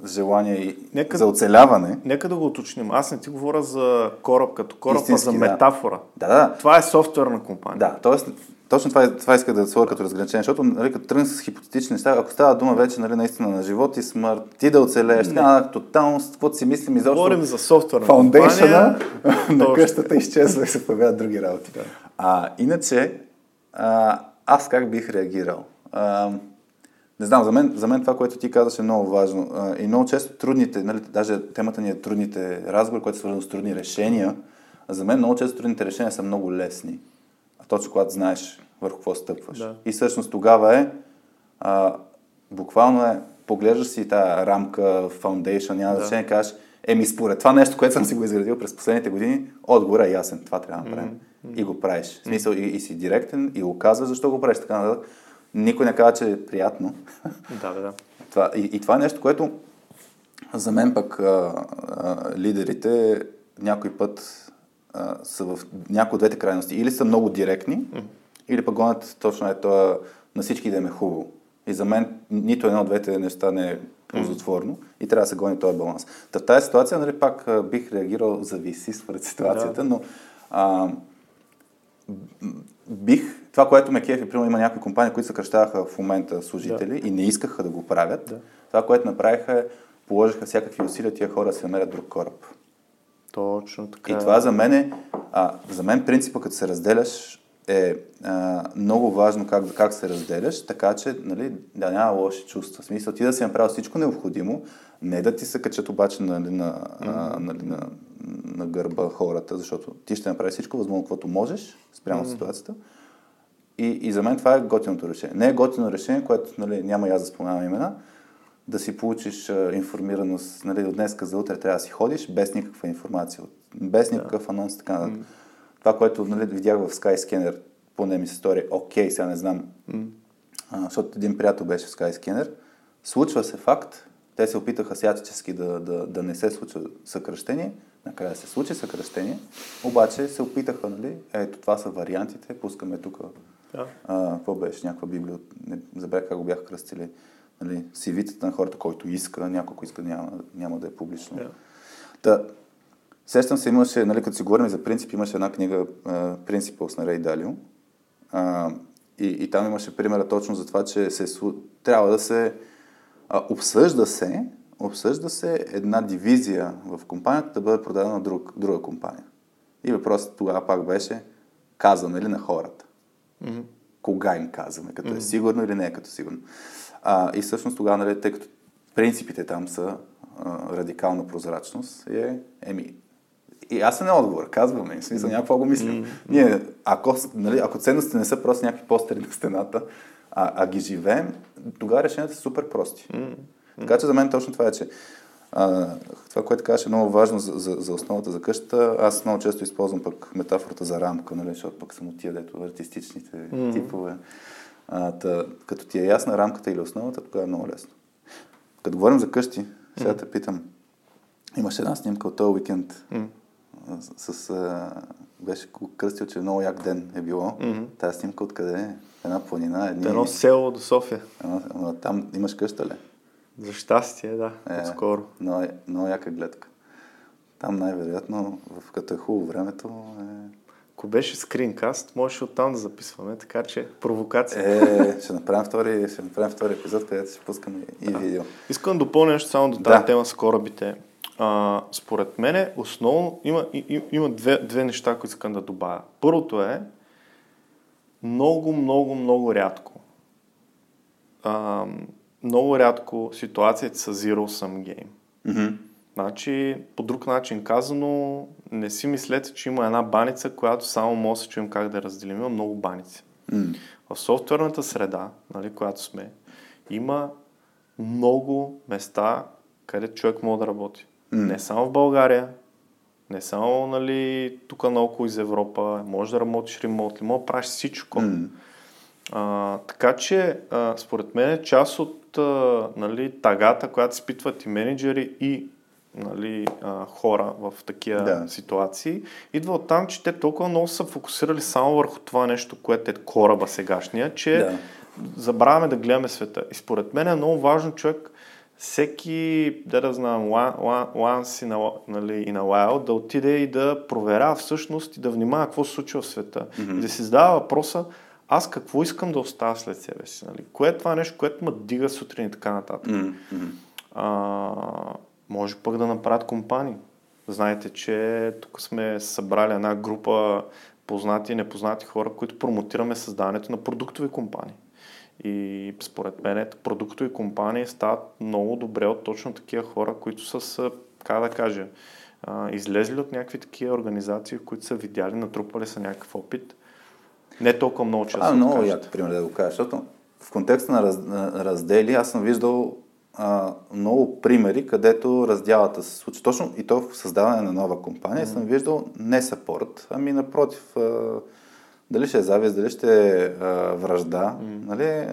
желания и Нека- за оцеляване. Нека да го уточним. Аз не ти говоря за кораб като кораб, Истински, а за да. метафора. Да, да, Това е софтуерна компания. Да, т.е. точно това, е- това исках да сложа като разграничение, защото нали, като тръгнем с хипотетични неща, ако става дума вече нали, наистина на живот и смърт, ти да оцелееш, така, тотално, каквото си мислим изобщо, Говорим за софтуерна фаундейшъна компания. на къщата изчезва и се появяват други работи. А, иначе, а, аз как бих реагирал? А, не знам, за мен, за мен това, което ти казваш е много важно. А, и много често трудните, нали, даже темата ни е трудните разговори, което е свързано с трудни решения. А за мен много често трудните решения са много лесни. А точно когато знаеш върху какво стъпваш. Да. И всъщност тогава е, а, буквално е, поглеждаш си тази рамка, фаундейшън, няма Да. значение, кажеш, еми според това нещо, което съм си го изградил през последните години, отговорът е ясен, това трябва да направим. И го правиш. В смисъл, и, и си директен, и го казваш защо го правиш, така нататък. Никой не казва, че е приятно. Да, да, да. Това, и, и това е нещо, което за мен пък а, а, лидерите някой път а, са в някои от двете крайности. Или са много директни, или пък гонят точно е това на всички да им е хубаво. И за мен нито едно от двете неща не е ползотворно и трябва да се гони този баланс. Та в тази ситуация, нали, пак бих реагирал, зависи според ситуацията, но а, бих, това, което ме кефи, примерно има някои компании, които съкръщаваха в момента служители и не искаха да го правят. Да. Това, което направиха е, положиха всякакви усилия тия хора да се намерят друг кораб. Точно така. И това за мен е, а, за мен принципа, като се разделяш, е а, много важно как, как се разделяш, така че нали, да няма лоши чувства. В смисъл ти да си направил всичко необходимо, не да ти се качат обаче нали, на, а, нали, на, на гърба хората, защото ти ще направиш всичко възможно, каквото можеш спрямо ситуацията. И, и за мен това е готиното решение. Не е готино решение, което нали, няма и аз да споменавам имена, да си получиш а, информираност, нали, от днеска за утре трябва да си ходиш без никаква информация, без никакъв анонс, така нататък. Mm. Това, което нали, видях в Skyscanner, поне ми се стори, окей, сега не знам, mm. а, защото един приятел беше в Skyscanner, случва се факт, те се опитаха всячески да, да, да не се случва съкръщение, накрая се случи съкръщение, обаче се опитаха, нали, ето това са вариантите, пускаме тук, да. какво беше, някаква библия, не забравя как го бяха кръстили, нали, CV-тата на хората, който иска, някой, иска, няма, няма да е публично. Да. Та, сещам се, имаше, нали, като си говорим за принцип, имаше една книга Principles на Рей Далио. А, и, и там имаше примера точно за това, че се, трябва да се а, обсъжда се, обсъжда се една дивизия в компанията да бъде продадена на друг, друга компания. И въпросът тогава пак беше, казваме ли на хората? Mm-hmm. Кога им казваме? Като mm-hmm. е сигурно или не е като сигурно? А, и всъщност тогава, нали, тъй като принципите там са а, радикална прозрачност, е, еми, и аз не отговор, казваме, в смисъл, някакво го мислим. Mm-hmm. Ние, ако, нали, ако ценностите не са просто някакви постери на стената, а, а ги живеем, тогава решенията са супер прости. Mm-hmm. Така че за мен точно това е, че а, това, което казваш е много важно за, за, за основата за къщата. Аз много често използвам пък метафората за рамка, нали, защото пък съм от тия, дето артистичните mm-hmm. типове. А, та, като ти е ясна рамката или основата, тогава е много лесно. Като говорим за къщи, сега mm-hmm. те питам. Имаше една снимка от този уикенд. Mm-hmm. С, а, беше кръстил, че много як ден е било. Mm-hmm. Тая снимка откъде е? Една планина. Едни... Едно село до София. Едно, там имаш къща ли? За щастие, да. Е, скоро. Много, много яка гледка. Там най-вероятно, в като е хубаво времето, е... Ако беше скринкаст, можеше оттам да записваме, така че провокация. Е, ще направим втори, ще направим втори епизод, където ще пускаме и да. видео. Искам да допълня нещо само до тази да. тема с корабите. А, според мен, основно има, и, има две, две неща, които искам да добавя. Първото е много, много, много рядко. А, много рядко ситуациите са zero sum game. Mm-hmm. Значи, по друг начин казано, не си мислете, че има една баница, която само може да се чуем как да разделим. Има много баници. Mm. В софтуерната среда, нали, която сме, има много места, където човек може да работи. Mm. Не само в България, не само нали, тук наоколо из Европа, може да работиш ремонт, може да правиш всичко. Mm. А, така че, а, според мен, част от нали, тагата, която изпитват и менеджери, и нали, а, хора в такива да. ситуации, идва от там, че те толкова много са фокусирали само върху това нещо, което е кораба сегашния, че да. забравяме да гледаме света. И според мен е много важно човек всеки, да да знам, once in a, нали, in a while, да отиде и да проверява всъщност и да внимава какво се случва в света. Mm-hmm. И да си задава въпроса, аз какво искам да оставя след себе си? Нали? Кое е това нещо, което ме дига сутрин и така нататък? Mm-hmm. А, може пък да направят компании. Знаете, че тук сме събрали една група познати и непознати хора, които промотираме създаването на продуктови компании. И според мен продуктови компании стават много добре от точно такива хора, които са, как да кажа, излезли от някакви такива организации, които са видяли, натрупали са някакъв опит. Не толкова много често. А, много як пример да го кажа, защото в контекста на, раз, на раздели аз съм виждал а, много примери, където раздялата се случва. Точно и то в създаване на нова компания mm-hmm. съм виждал не сапорт, ами напротив, а, дали ще е завист, дали ще е а, връжда, mm-hmm. нали,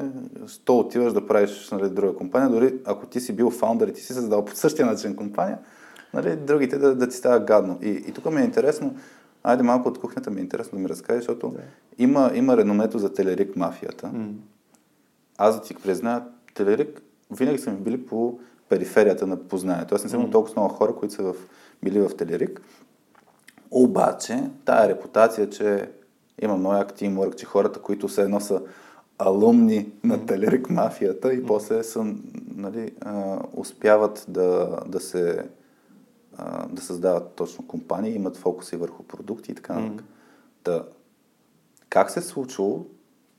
що отиваш да правиш нали, друга компания, дори ако ти си бил фаундър и ти си създал по същия начин компания, нали, другите да, да ти става гадно. И, и тук ми е интересно, айде малко от кухнята ми е интересно да ми разкажеш, защото yeah. има, има реномето за Телерик мафията. Mm-hmm. Аз да ти призная, Телерик винаги са ми били по периферията на познанието. Аз не съм mm-hmm. толкова много хора, които са в, били в Телерик. Обаче, тая репутация, че има много тимворк, че хората, които все едно са алумни на Телерик мафията и после са, нали, а, успяват да, да се а, да създават точно компании, имат фокуси върху продукти и така нататък. Да. Как се е случило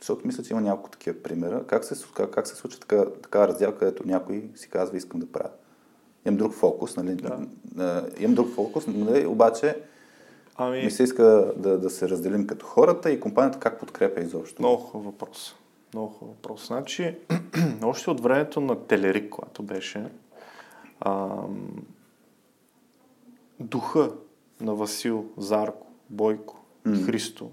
защото мисля, че има няколко такива примера. Как се, как, как се случва така, така раздел, където някой си казва, искам да правя. Имам друг фокус, нали? Да. Имам друг фокус, нали? обаче ами... ми се иска да, да се разделим като хората и компанията как подкрепя изобщо. Много въпрос. Много хубав въпрос. Значи, още от времето на Телерик, когато беше, ам, духа на Васил, Зарко, Бойко, mm. Христо,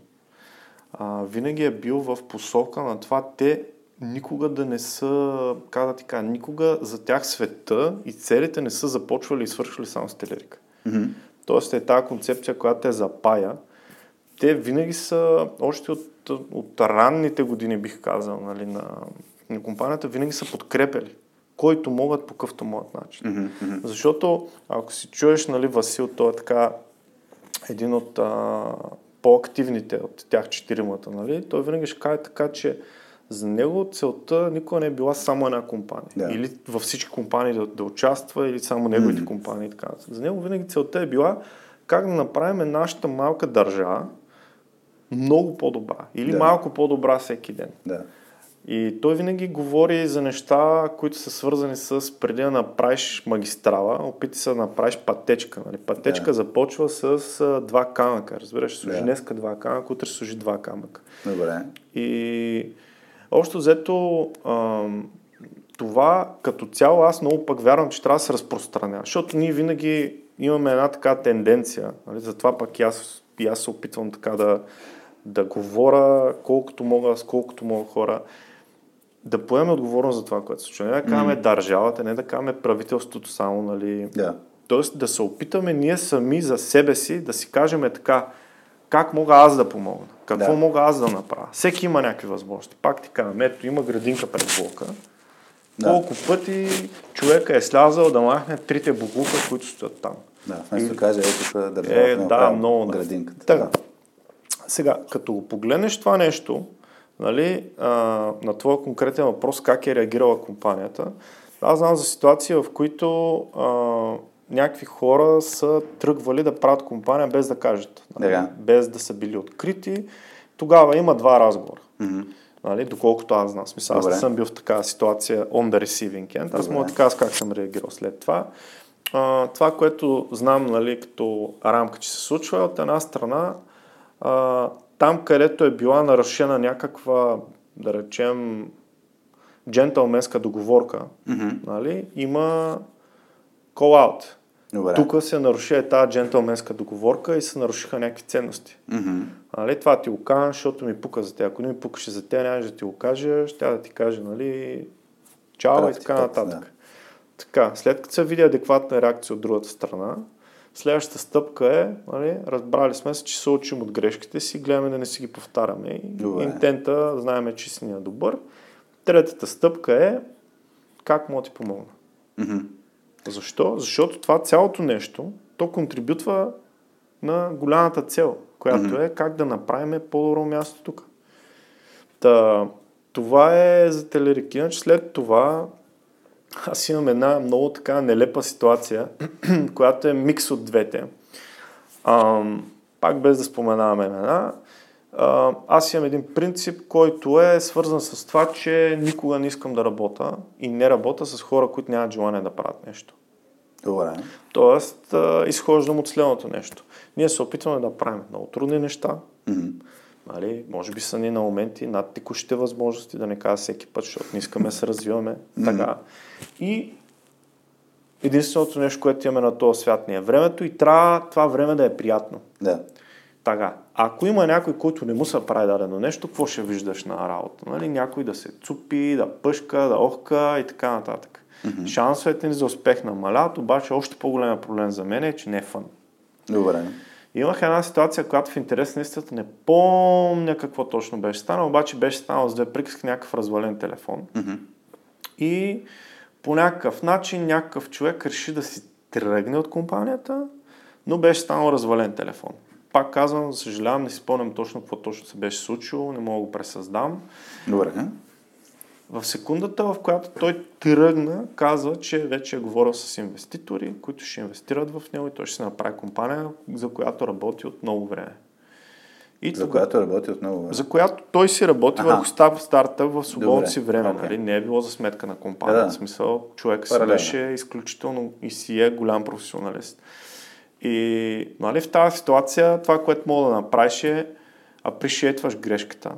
а, винаги е бил в посока на това те никога да не са, как да ти кажа, никога за тях света и целите не са започвали и свършвали само с телерика. Mm-hmm. Тоест е тази концепция, която те запая. Те винаги са, още от, от ранните години бих казал, нали, на, на компанията, винаги са подкрепили който могат по къвто могат начин. Mm-hmm. Защото ако си чуеш, нали, Васил, той е така един от а, по-активните от тях четиримата, нали, той винаги ще каже така, че за него целта никога не е била само една компания. Yeah. Или във всички компании да, да участва, или само неговите mm-hmm. компании. Така. За него винаги целта е била как да направим нашата малка държава много по-добра. Или yeah. малко по-добра всеки ден. Yeah. И той винаги говори за неща, които са свързани с преди да направиш магистрала, опити се да направиш пътечка. Нали? Пътечка yeah. започва с два камъка. Разбираш, служи yeah. днеска два камъка, утре служи два камъка. Добре. И общо взето а, това като цяло аз много пък вярвам, че трябва да се разпространя. Защото ние винаги имаме една така тенденция. Нали? Затова пък и аз, и аз се опитвам така да, да говоря колкото мога с колкото мога хора да поеме отговорност за това, което се случва. Не да казваме mm. държавата, не да казваме правителството само, нали. Yeah. Тоест да се опитаме ние сами за себе си да си кажем така, как мога аз да помогна, какво да. мога аз да направя. Всеки има някакви възможности. Пак ти казвам, ето има градинка пред блока. Да. Колко пъти човека е слязал да махне трите буклука, които стоят там. Да, вместо И... каже, ето държавата е, да, много, градинката. Така. Да. Сега, като го погледнеш това нещо, нали, а, на твоя конкретен въпрос как е реагирала компанията, аз знам за ситуация, в които а, някакви хора са тръгвали да правят компания без да кажат, нали, без да са били открити. Тогава има два разговора. Mm-hmm. Нали, доколкото аз знам. Смисъл, аз не съм бил в такава ситуация on the receiving end. Аз мога да кажа как съм реагирал след това. А, това, което знам нали, като рамка, че се случва, от една страна а, там, където е била нарушена някаква, да речем, джентълменска договорка, mm-hmm. нали, има call-out. Тук се наруши е тази джентълменска договорка и се нарушиха някакви ценности. Mm-hmm. Нали, това ти го кажа, защото ми пука за те. Ако не ми пукаше за те, нямаше да ти го кажа, ще да ти каже, нали, чао и така нататък. Да. Така, след като се види адекватна реакция от другата страна, Следващата стъпка е, нали, разбрали сме се, че се учим от грешките си, гледаме да не си ги повтаряме. Добре. Интента, знаеме, че си ни е добър. Третата стъпка е как мога да ти помогна. Mm-hmm. Защо? Защото това цялото нещо, то контрибютва на голямата цел, която mm-hmm. е как да направим по-добро място тук. Та, това е за телерики. че след това аз имам една много така нелепа ситуация, която е микс от двете. А, пак без да споменаваме имена. А, аз имам един принцип, който е свързан с това, че никога не искам да работя и не работя с хора, които нямат желание да правят нещо. Добре. Тоест, а, изхождам от следното нещо. Ние се опитваме да правим много трудни неща, mm-hmm. Нали, може би са ни на моменти над текущите възможности, да не кажа всеки път, защото не искаме да се развиваме така. И единственото нещо, което имаме на този свят ни е времето и трябва това време да е приятно. Да. Така, ако има някой, който не му се прави дадено нещо, какво ще виждаш на работа? Нали? Някой да се цупи, да пъшка, да охка и така нататък. Mm-hmm. Шансовете ни за успех намаляват, обаче още по-голям проблем за мен е, че не е фън. Добре. Имах една ситуация, която в интерес на истината не помня какво точно беше станало, обаче беше станало с две приказки някакъв развален телефон. Mm-hmm. И по някакъв начин някакъв човек реши да си тръгне от компанията, но беше станал развален телефон. Пак казвам, съжалявам, не си спомням точно какво точно се беше случило, не мога да го пресъздам. Добре. В секундата, в която той тръгна, казва, че вече е говорил с инвеститори, които ще инвестират в него и той ще се направи компания, за която работи от много време. И за това, която работи от много време? За която той си работи върху став старта в свободното си време. Okay. Нали? Не е било за сметка на компания. Да. В смисъл, човек си беше изключително и си е голям професионалист. И нали, в тази ситуация това, което мога да направиш е апришиетваш грешката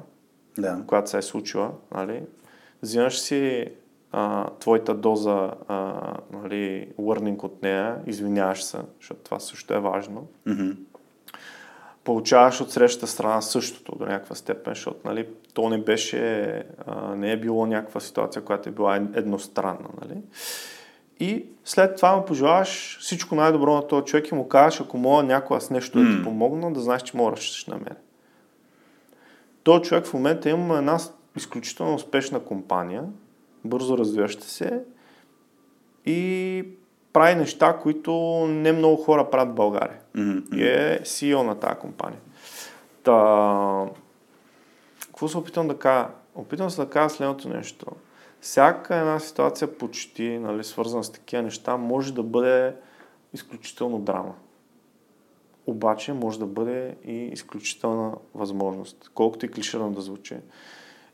Да. която се е случила, нали, взимаш си а, твоята доза а, нали, learning от нея, извиняваш се, защото това също е важно. Мгм. Получаваш от срещата страна същото до някаква степен, защото нали, то не беше, а, не е било някаква ситуация, която е била ед- едностранна. Нали? И след това му пожелаваш всичко най-добро на този човек и му кажеш, ако мога някога с нещо да ти помогна, да знаеш, че мога да на мен. Този човек в момента има една изключително успешна компания, бързо развиваща се и прави неща, които не много хора правят в България. Мгм. И е CEO на тази компания. Та... Какво се опитвам да кажа? Опитвам се да кажа следното нещо. Всяка една ситуация почти, нали, свързана с такива неща, може да бъде изключително драма. Обаче може да бъде и изключителна възможност, колкото и клиширано да звучи.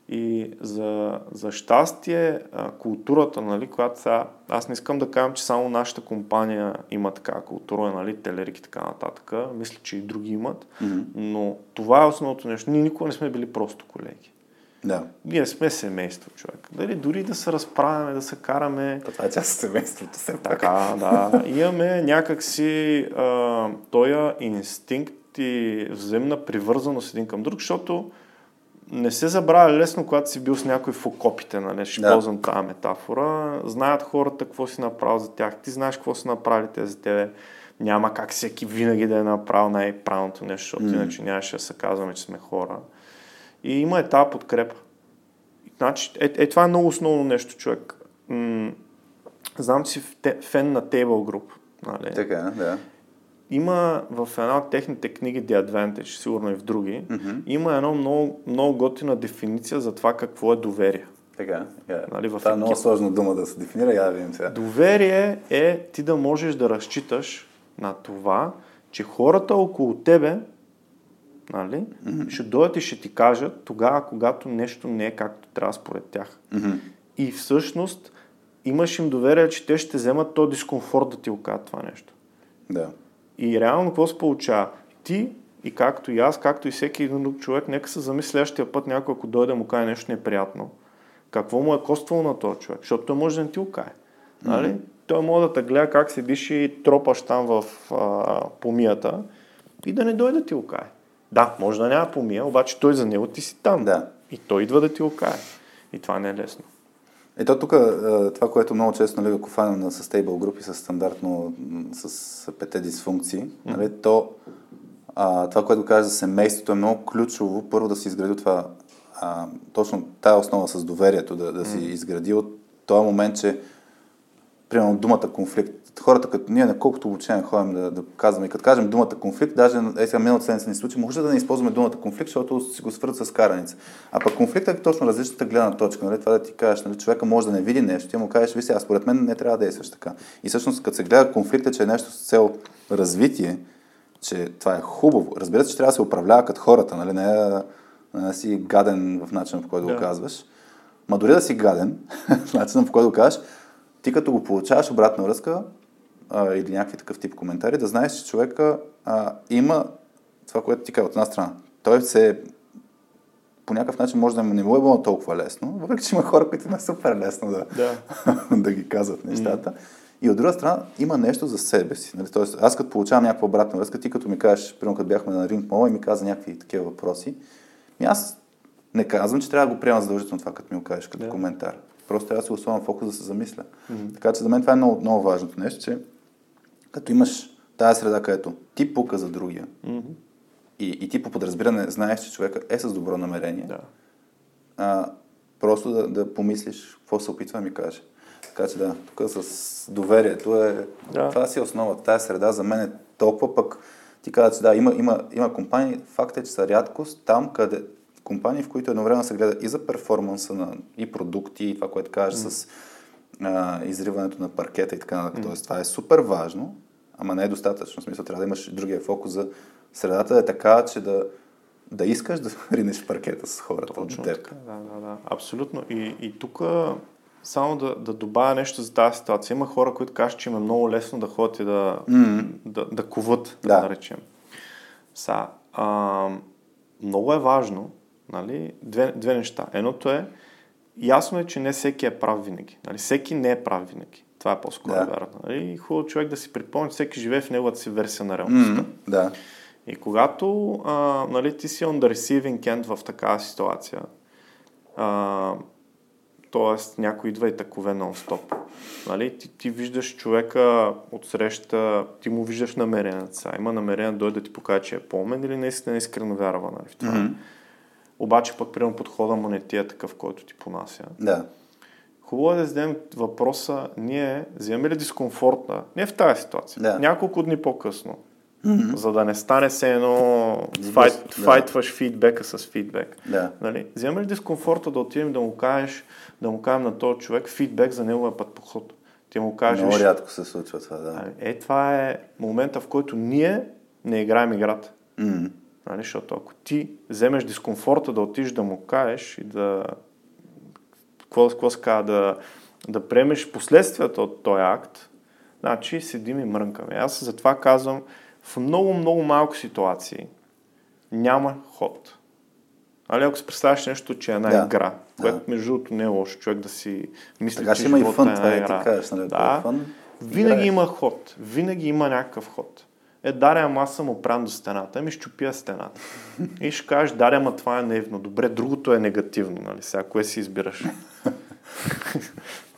И за, за щастие, а, културата, нали, която сега, аз не искам да кажам, че само нашата компания има такава култура, нали, телерики и така нататък. Мисля, че и други имат. Мгм. Но това е основното нещо. Ние никога не сме били просто колеги. Да. Ние сме семейство, човек. Дали дори да се разправяме, да се караме. То Това е част от семейството. Все пак. Така, да. Имаме някакси а, този инстинкт и взаимна привързаност един към друг, защото не се забравя лесно, когато си бил с някой в окопите, нали? Ще Да. ползвам тази метафора. Знаят хората какво си направил за тях. Ти знаеш какво са направили те за тебе. Няма как всеки винаги да е направил най-правилното нещо, защото М. иначе нямаше да се казваме, че сме хора. И има е тази подкрепа. Значи, е, е, това е много основно нещо, човек. М- знам, си фен на Table Group. Нали? Така, да. Има в една от техните книги The Advantage, сигурно и в други, Мгм. има едно много, много готина дефиниция за това какво е доверие. Така. Я. Нали, в Това е много сложна дума да се дефинира. Я да видим сега. Доверие е ти да можеш да разчиташ на това, че хората около тебе нали, ще дойдат и ще ти кажат тогава, когато нещо не е както трябва според тях. Мгм. И всъщност имаш им доверие, че те ще вземат този дискомфорт да ти го кажат това нещо. Да. И реално какво се получава? Ти и както и аз, както и всеки един друг човек, нека се замисли следващия път някой, ако дойде му каже нещо неприятно, какво му е коствало на този човек, защото той може да не ти го каже. Нали? Той може да те гледа как седиш и тропаш там в а, помията и да не дойде да ти го каже. Да, може да няма помия, обаче той за него ти си там. Да. И той идва да ти го каже. И това не е лесно. Ето тук а, това, което много често, нали, ако фанем с стейбъл групи, с стандартно, с пете дисфункции, нали, то а, това, което кажа за семейството е много ключово. Първо да си изгради това, а, точно тая основа с доверието, да, да си изгради от този момент, че примерно думата конфликт. Хората, като ние на колкото обучение ходим да, да казваме, и като кажем думата конфликт, даже е сега миналата седмица ни случи, може да не използваме думата конфликт, защото си го свързват с караница. А пък конфликтът е точно различната гледна точка. Нали? Това да ти кажеш, нали? човека може да не види нещо, ти му кажеш, ви сега, според мен не трябва да действаш така. И всъщност, като се гледа конфликта, че е нещо с цел развитие, че това е хубаво. Разбира се, че трябва да се управлява като хората, нали? не е не си гаден в начина, по който Да. го казваш. Ма дори да си гаден, в начина, по който го кажеш, ти като го получаваш обратна връзка а, или някакви такъв тип коментари, да знаеш, че човека а, има това, което ти казва от една страна. Той се по някакъв начин може да не му е било толкова лесно, въпреки че има хора, които не е супер лесно да, Да. да ги казват нещата. И от друга страна има нещо за себе си. Нали? Тоест, аз като получавам някаква обратна връзка, ти като ми кажеш, примерно като бяхме на Ринг Мола и ми каза някакви такива въпроси, ми аз не казвам, че трябва да го приема задължително това, като ми го кажеш като Да. коментар. Просто трябва да си особен фокус да се замисля. Така че за мен това е много, много важното нещо, че като имаш тази среда, където ти пука за другия Мгм. и, и ти по подразбиране знаеш, че човека е с добро намерение, Да. а, просто да, да помислиш какво се опитва да ми каже. Така че да, тук с доверието е, Да. това си е основата. Тая среда за мен е толкова пък, ти каза, че да, има, има, има компании, факт е, че са рядкост там, къде компании, в които едновременно се гледа и за перформанса на и продукти, и това, което кажеш с а, изриването на паркета и така нататък. Тоест, това е супер важно, ама не е достатъчно. В смисъл, трябва да имаш другия фокус за средата да е така, че да, да искаш да ринеш паркета с хората. Точно от теб. така, да, да, да. Абсолютно. И, и тук само да, да добавя нещо за тази ситуация. Има хора, които кажат, че им е много лесно да ходят и да, Мгм. да, да куват, да, Да. да наречем. Са, а, много е важно Нали? Две, две неща. Едното е, ясно е, че не всеки е прав винаги. Нали? Всеки не е прав винаги. Това е по-скоро Да. вярно. Нали? Хубаво човек да си припомни, всеки живее в неговата си версия на реалността. М, Да. И когато а, нали, ти си on the receiving end в такава ситуация, а, т.е. някой идва и такове нон-стоп, нали, ти, ти виждаш човека от среща, ти му виждаш намеренията са, има намерение да дойде да ти покаже, че е по-умен или наистина искрено вярва нали, в това. Мгм. Обаче пък, примерно, подхода му не ти е такъв, който ти понася. Да. Хубаво е да зададем въпроса, ние вземем ли дискомфорта, не в тази ситуация, Да. няколко дни по-късно, за да не стане се едно файт, да. файтваш фидбека с фидбек. Да. Нали? Вземаш дискомфорта да отидем да му кажеш, да му кажем на този човек фидбек за неговия път подход. Ти му кажеш, Много «Виж, рядко се случва това, да. ами, е, това е момента, в който ние не играем играта. М, Нали? Защото ако ти вземеш дискомфорта да отидеш да му кажеш и да какво, какво казва, да, да приемеш последствията от този акт, значи седим и мрънкаме. Аз затова казвам, в много, много малко ситуации няма ход. Али ако си представяш нещо, че е една Да. игра, Да. което между другото не е лошо човек да си мисли, Така че има и живота фън, е това една е ти игра. кажеш, нали? е Да, фън, винаги играеш. има ход. Винаги има някакъв ход. Е, Даря, ама аз съм опран до стената. Ами щупя стената. И ще кажеш, Даря, ама това е наивно. Добре, другото е негативно, нали? Сега, кое си избираш?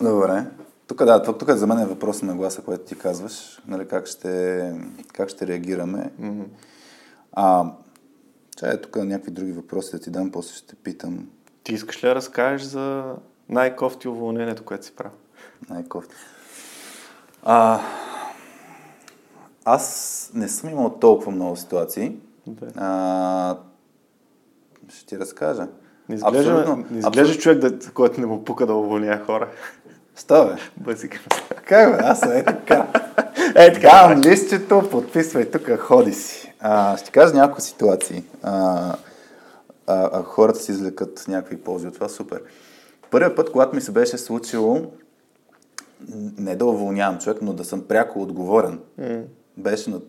Добре. Тук, да, тук, тук за мен е въпрос на гласа, което ти казваш. Нали, как, ще, как ще реагираме. А, чай, тук някакви други въпроси да ти дам, после ще те питам Ти искаш ли да разкажеш за най-кофти уволнението, което си правил? най-кофти. А, аз не съм имал толкова много ситуации. Да. А, ще ти разкажа. Не изглежда, Абсолютно- не изглежда човек, да, който не му пука да уволня хора. Бе? Бъзика. Как бе? Аз е така. Е, така. Давам листчето, подписвай тук, ходи си. А, ще кажа няколко ситуации. А, а, а хората си извлекат някакви ползи от това, супер. Първият път, когато ми се беше случило не да уволнявам човек, но да съм пряко отговорен, М. беше на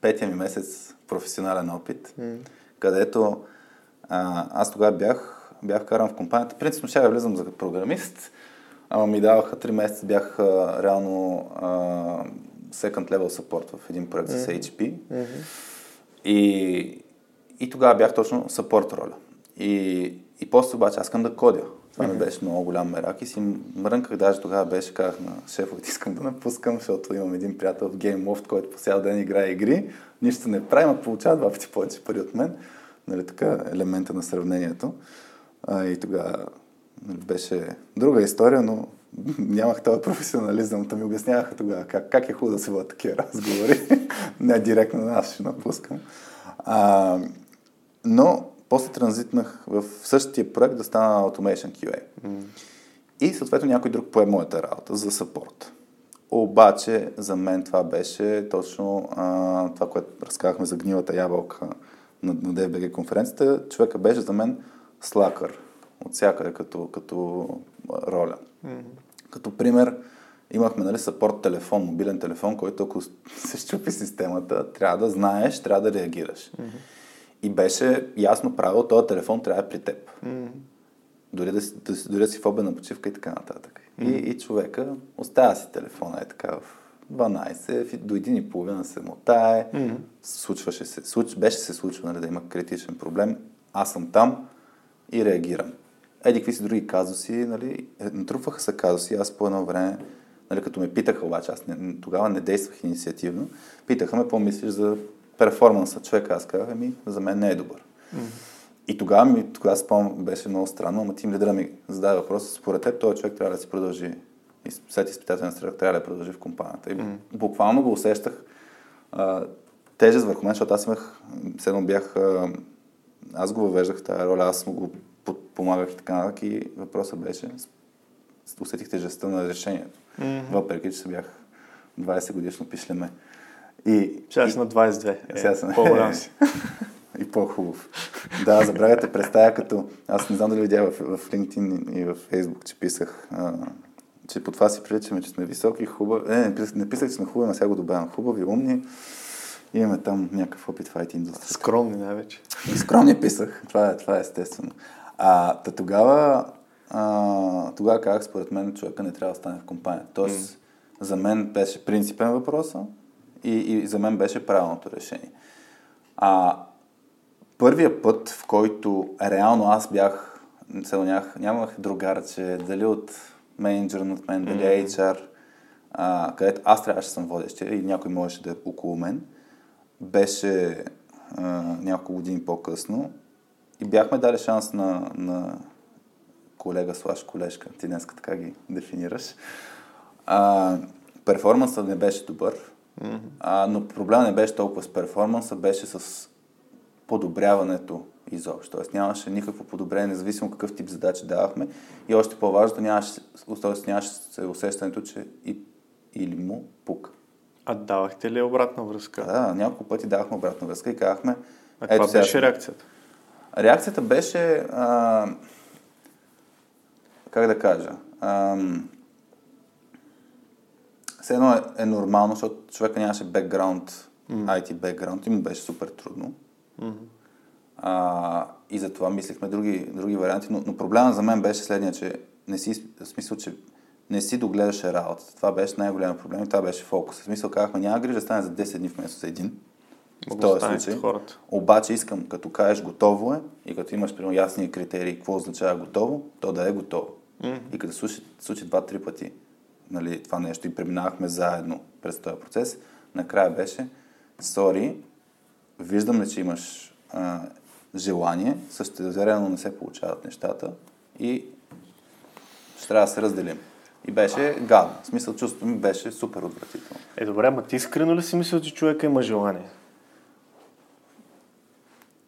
петия ми месец професионален опит, М. където а, аз тогава бях, бях каран в компанията. Принципно ще я влизам за програмист, ама ми даваха 3 месеца, бях а, реално а, second level support в един проект с HP. И, и тогава бях точно съпорт роля. И, и после обаче аз искам да кодя. Това ми беше много голям мерак и си мрънках, даже тогава беше, казах на шефът, искам да напускам, защото имам един приятел в GameLoft, който по цял ден играе игри, нищо не прави, но получава два пъти повече пари от мен. Нали, така, елемента на сравнението. А, и тогава нали, беше друга история, но нямах този професионализъм. Та ми обясняваха тогава как, как е хубаво да се водят такива разговори. не директно на аз ще напускам. А, но после транзитнах в същия проект да стана Automation QA. И съответно някой друг пое моята работа за саппорт. Обаче за мен това беше точно а, това, което разказахме за гнилата ябълка на, на DFBG конференцията. Човека беше за мен слакър от всякъде като, като роля. Като пример, имахме нали, саппорт телефон, мобилен телефон, който ако се щупи системата, трябва да знаеш, трябва да реагираш. И беше ясно правило, този телефон трябва да е при теб. Дори да, си, да, дори да си в обедна почивка и така нататък. И, и човека оставя си телефона е така в 12, в- до един и половина се мотае, случваше се, случ, беше се случва нали, да има критичен проблем, аз съм там и реагирам. Еди, какви си други казуси, нали, е, натрупваха се казуси, аз по едно време, нали, като ме питаха обаче, аз не, тогава не действах инициативно, питаха ме, какво мислиш за перформанса човека, аз казах, ами, за мен не е добър. И тогава ми, тогава спомням, беше много странно, ама тим лидера ми зададе въпроса, според теб този човек трябва да си продължи, след изпитателен срок трябва да продължи в компанията. И буквално го усещах а, тежест върху мен, защото аз имах, седно бях, а, аз го въвеждах тази роля, аз му го подпомагах и така нататък и въпросът беше, усетих тежестта на решението, въпреки че се бях 20 годишно пишлеме. И, Сега си на 22. Е, сега съм. По-голям си. и по-хубав. Да, забравя те представя като... Аз не знам дали видя в, в LinkedIn и в Facebook, че писах, а, че по това си приличаме, че сме високи, хубави. Не, не, писах, не писах, че сме хубави, но сега го добавям. Хубави, умни Имаме там някакъв опит в IT индустрията. Скромни най-вече. И скромни писах. Това е, това е естествено. А, та тогава, а, тогава казах, според мен, човека не трябва да стане в компания. Тоест, mm. за мен беше принципен въпрос и, и за мен беше правилното решение. А първия път, в който реално аз бях, нямах, нямах другарче, дали от менеджер от мен, дали mm-hmm. HR, а, където аз трябваше да съм водещия и някой можеше да е около мен, беше а, няколко години по-късно и бяхме дали шанс на, на колега слаш колежка, ти днес така ги дефинираш. А, перформансът не беше добър, mm-hmm. а, но проблема не беше толкова с перформанса, беше с подобряването изобщо. Тоест нямаше никакво подобрение, независимо какъв тип задачи давахме. И още по-важното, нямаше, нямаше усещането, че и, или му пука. А давахте ли обратна връзка? Да, няколко пъти давахме обратна връзка и казахме... А каква беше сега... реакцията? Реакцията беше... А, как да кажа? А, все едно е, е нормално, защото човека нямаше бекграунд, mm. IT бекграунд и му беше супер трудно. Mm-hmm. А, и затова мислихме други, други варианти, но, но проблема за мен беше следния, че не си, в смисъл, че не си догледаше работата. Това беше най-голям проблем и това беше фокус. В смисъл казахме, няма грижа стане за 10 дни вместо за един. В този случай. Хората. Обаче искам, като кажеш готово е и като имаш примерно ясни критерии какво означава готово, то да е готово. Mm-hmm. И като случи, случи два-три пъти нали, това нещо и преминавахме заедно през този процес, накрая беше, сори, виждаме, че имаш а, желание, същевременно не се получават нещата и ще трябва да се разделим. И беше гадно. В смисъл, чувството ми беше супер отвратително. Е, добре, ама ти искрено ли си мислил, че човека има желание?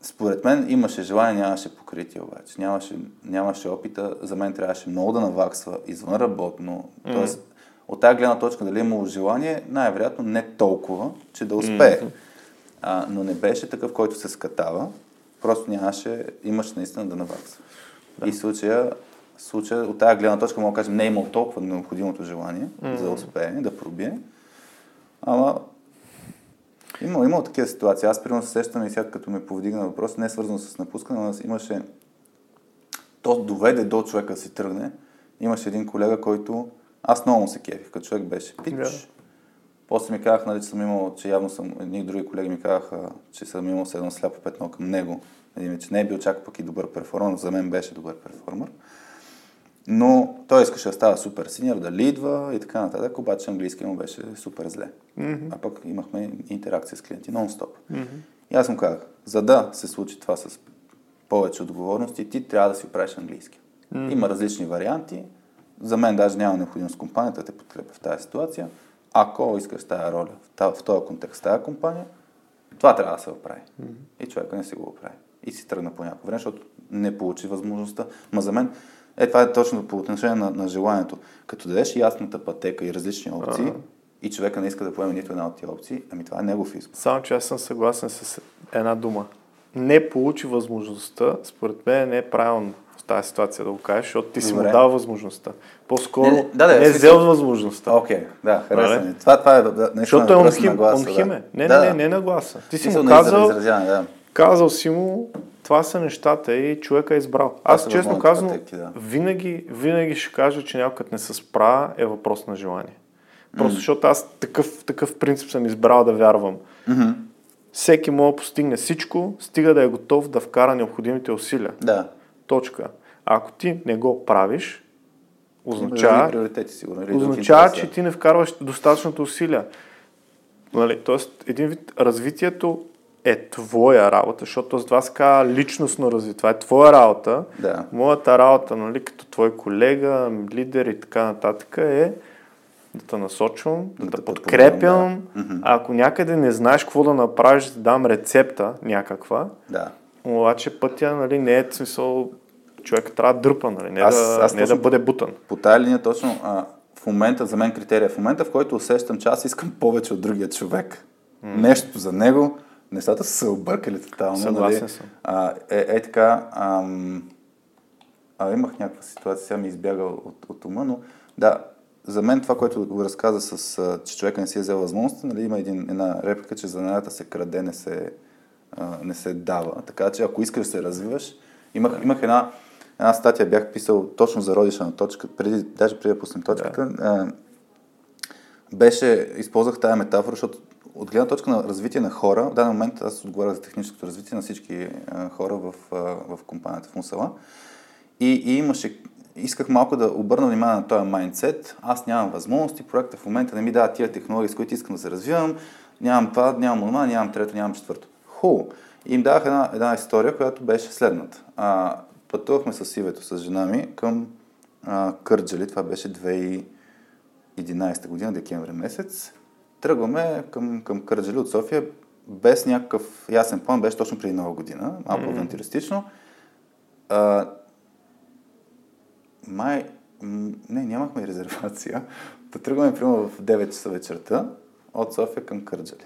Според мен имаше желание, нямаше покритие обаче. Нямаше, нямаше опита. За мен трябваше много да наваксва извънработно. Mm. Тоест, от тази гледна точка дали има желание, най-вероятно не толкова, че да успее. Mm. А, но не беше такъв, който се скатава. Просто нямаше, имаше наистина да наваксва. Да. И случая, случая, от тази гледна точка мога да кажем, не е имал толкова необходимото желание mm. за да успее, да пробие. Ама има, има такива ситуации. Аз примерно се сещам и сега като ме повдигна въпрос, не е свързано с напускане, но имаше... То доведе до човека да си тръгне. Имаше един колега, който... Аз много му се кефих, като човек беше пич. Yeah. После ми казах, нали, че съм имал, че явно съм, едни други колеги ми казаха, че съм имал едно сляпо петно към него. Един, че не е бил чак пък и добър перформер, за мен беше добър перформер. Но той искаше да става супер синьор, да лидва и така нататък, обаче английски му беше супер зле. Mm-hmm. А пък имахме интеракция с клиенти нон-стоп. Mm-hmm. И аз му казах, за да се случи това с повече отговорности, ти трябва да си оправиш английски. Mm-hmm. Има различни варианти. За мен даже няма необходимост компанията да те подкрепя в тази ситуация. Ако искаш тази роля в този контекст, тази компания, това трябва да се оправи. Mm-hmm. И човека не си го оправи. И си тръгна по някакво време, защото не получи възможността. Ма за мен е, това е точно по отношение на, на желанието. Като дадеш ясната пътека и различни опции, ага. и човека не иска да поеме нито една от тези опции, ами това е негов избор. Само, че аз съм съгласен с една дума. Не получи възможността, според мен не е правилно в тази ситуация да го кажеш, защото ти си Добре. му дал възможността. По-скоро не, да, да, не е взел възможността. Окей, okay, да, харесва ми. Това, това е да, нещо Защото е онхим, онхиме. Да. Не, да, не, не, не нагласа. Ти си му казал, да. Казал си му, това са нещата и човека е избрал. Аз честно казвам, пътеки, да. винаги, винаги ще кажа, че някой не се справя е въпрос на желание. Просто mm. защото аз такъв, такъв принцип съм избрал да вярвам. Mm-hmm. Всеки може да постигне всичко, стига да е готов да вкара необходимите усилия. Да. Точка. А ако ти не го правиш, означава, приоритети, сигурно, означава че ти не вкарваш достатъчното усилия. Нали? Тоест, един вид развитието е твоя работа, защото това се казва личностно развитие. Това е твоя работа. Да. Моята работа, нали, като твой колега, лидер и така нататък е да те насочвам, да, да те подкрепям. Да. Ако някъде не знаеш какво да направиш, да дам рецепта някаква. Да. Обаче пътя нали, не е смисъл, човек трябва да дърпа, нали, не, аз, да, аз не да бъде бутан. По тая линия точно, а, в момента, за мен критерия, в момента, в който усещам, че аз искам повече от другия човек, mm. нещо за него, нещата са се объркали тотално. Съгласен нали? съм. А, е, е така, ам, а, имах някаква ситуация, сега ми избяга от, от ума, но да, за мен това, което го разказа с, а, че човека не си е взел възможност, нали, има един, една реплика, че занаята се краде, не се, а, не се дава. Така че ако искаш да се развиваш, имах, имах една, една статия, бях писал точно за родиша на точка, преди, даже преди да пуснем точката. Да. беше, използвах тази метафора, защото от гледна точка на развитие на хора, в даден момент аз отговарях за техническото развитие на всички а, хора в, а, в компанията в Мусала. И, и имаше, исках малко да обърна внимание на този майндсет. Аз нямам възможности, проекта в момента не ми дава тия технологии, с които искам да се развивам. Нямам това, нямам това, нямам трето, нямам четвърто. Ху! И им давах една, една история, която беше следната. А, пътувахме с Ивето, с жена ми, към а, Кърджали. Това беше 2011 година, декември месец. Тръгваме към, към Кърджали от София без някакъв ясен план, беше точно преди нова година, малко mm-hmm. авантюристично. А, май, не, нямахме резервация. Да тръгваме примерно в 9 часа вечерта от София към Кърджали.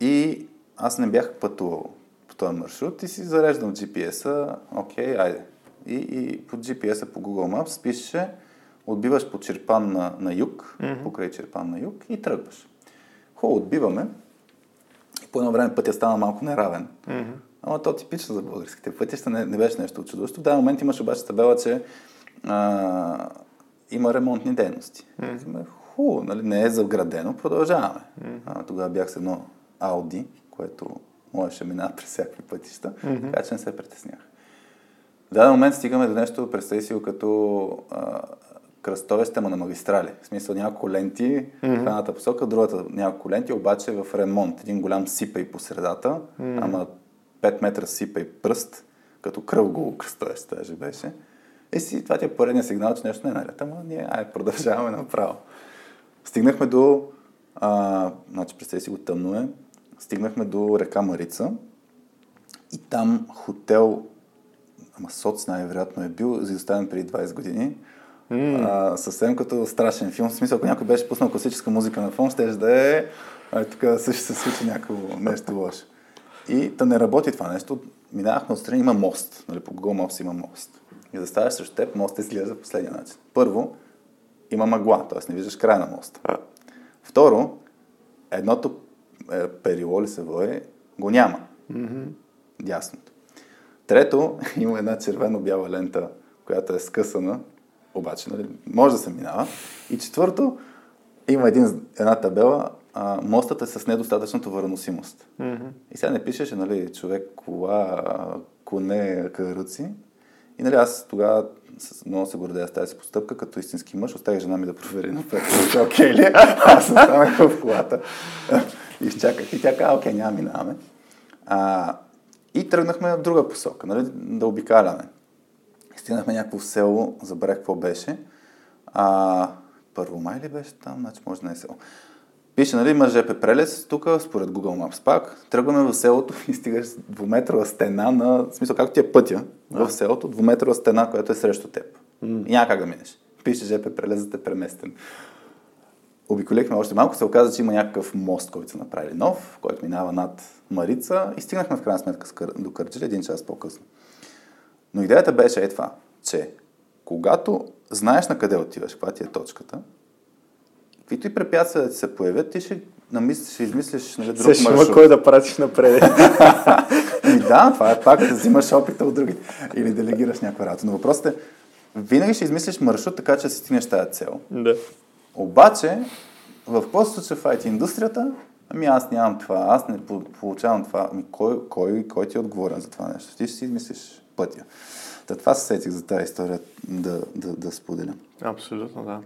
И аз не бях пътувал по този маршрут и си зареждам GPS-а, окей, айде. И, и по GPS-а по Google Maps пише, отбиваш по Черпан на, на юг, mm-hmm. покрай Черпан на юг и тръгваш. Хубаво, отбиваме. И по едно време пътя стана малко неравен. Mm-hmm. Ама то типично за българските пътища не, не беше нещо чудоващо. В даден момент имаше обаче табела, че а, има ремонтни дейности. Mm-hmm. Хубаво, нали, не е заградено, продължаваме. Mm-hmm. А, тогава бях с едно Ауди, което можеше да минава през всякакви пътища, mm-hmm. така че не се притеснях. В даден момент стигаме до нещо, представи си като а, кръстове стема на магистрали. В смисъл няколко ленти mm-hmm. в едната посока, другата няколко ленти, обаче в ремонт. Един голям сипа и по средата, mm-hmm. ама 5 метра сипа и пръст, като кръвго кръстове даже беше. И си, това ти е поредния сигнал, че нещо не е наред, ама ние ай, продължаваме направо. Стигнахме до, а, значи представи си го тъмно е, стигнахме до река Марица и там хотел, ама соц най-вероятно е бил, изоставен преди 20 години, Mm. А, съвсем като страшен филм. В смисъл, ако някой беше пуснал класическа музика на фон, ще да е а, тук също се случи някакво нещо лошо. И да не работи това нещо. Минавахме отстрани, има мост. Нали, по Google Maps има мост. И да ставаш срещу теб, мостът изглежда по последния начин. Първо, има мъгла, т.е. не виждаш края на моста. Второ, едното е, перило ли се води, го няма. Mm-hmm. Дясното. Трето, има една червено-бяла лента, която е скъсана обаче нали, може да се минава. И четвърто, има един, една табела, а, мостът е с недостатъчната върносимост. Mm-hmm. И сега не пишеше, нали, човек, кола, коне, каруци. И нали, аз тогава много се гордея с тази постъпка, като истински мъж, оставих жена ми да провери напред. Окей ли? Аз останах в колата. Изчаках и тя каза, окей, няма минаваме. А, и тръгнахме в друга посока, нали, да обикаляме стигнахме някакво село, забравях какво беше. А, първо май ли беше там? Значи може да не е село. Пише, нали, има ЖП прелез, тук според Google Maps пак. Тръгваме в селото и стигаш двуметрова стена на, в смисъл, както ти е пътя а. в селото, двуметрова стена, която е срещу теб. Mm. И няма как да минеш. Пише ЖП прелезът е преместен. Обиколихме още малко, се оказа, че има някакъв мост, който са направили нов, който минава над Марица и стигнахме в крайна сметка до Кърджали един час по-късно. Но идеята беше е това, че когато знаеш на къде отиваш, каква ти е точката, каквито и препятствия да ти се появят, ти ще, намислиш, ще измислиш нали, друг Ще има кой да пратиш напред. и да, това е пак да взимаш опита от другите. Или делегираш някаква работа. Но въпросът е, винаги ще измислиш маршрут, така че си стигнеш тази цел. Да. Обаче, в какво се случва в IT индустрията? Ами аз нямам това, аз не получавам това. Ами кой, кой, кой ти е отговорен за това нещо? Ти ще си измислиш пътя. Та това се сетих за тази история да, да, да споделя. Абсолютно, да.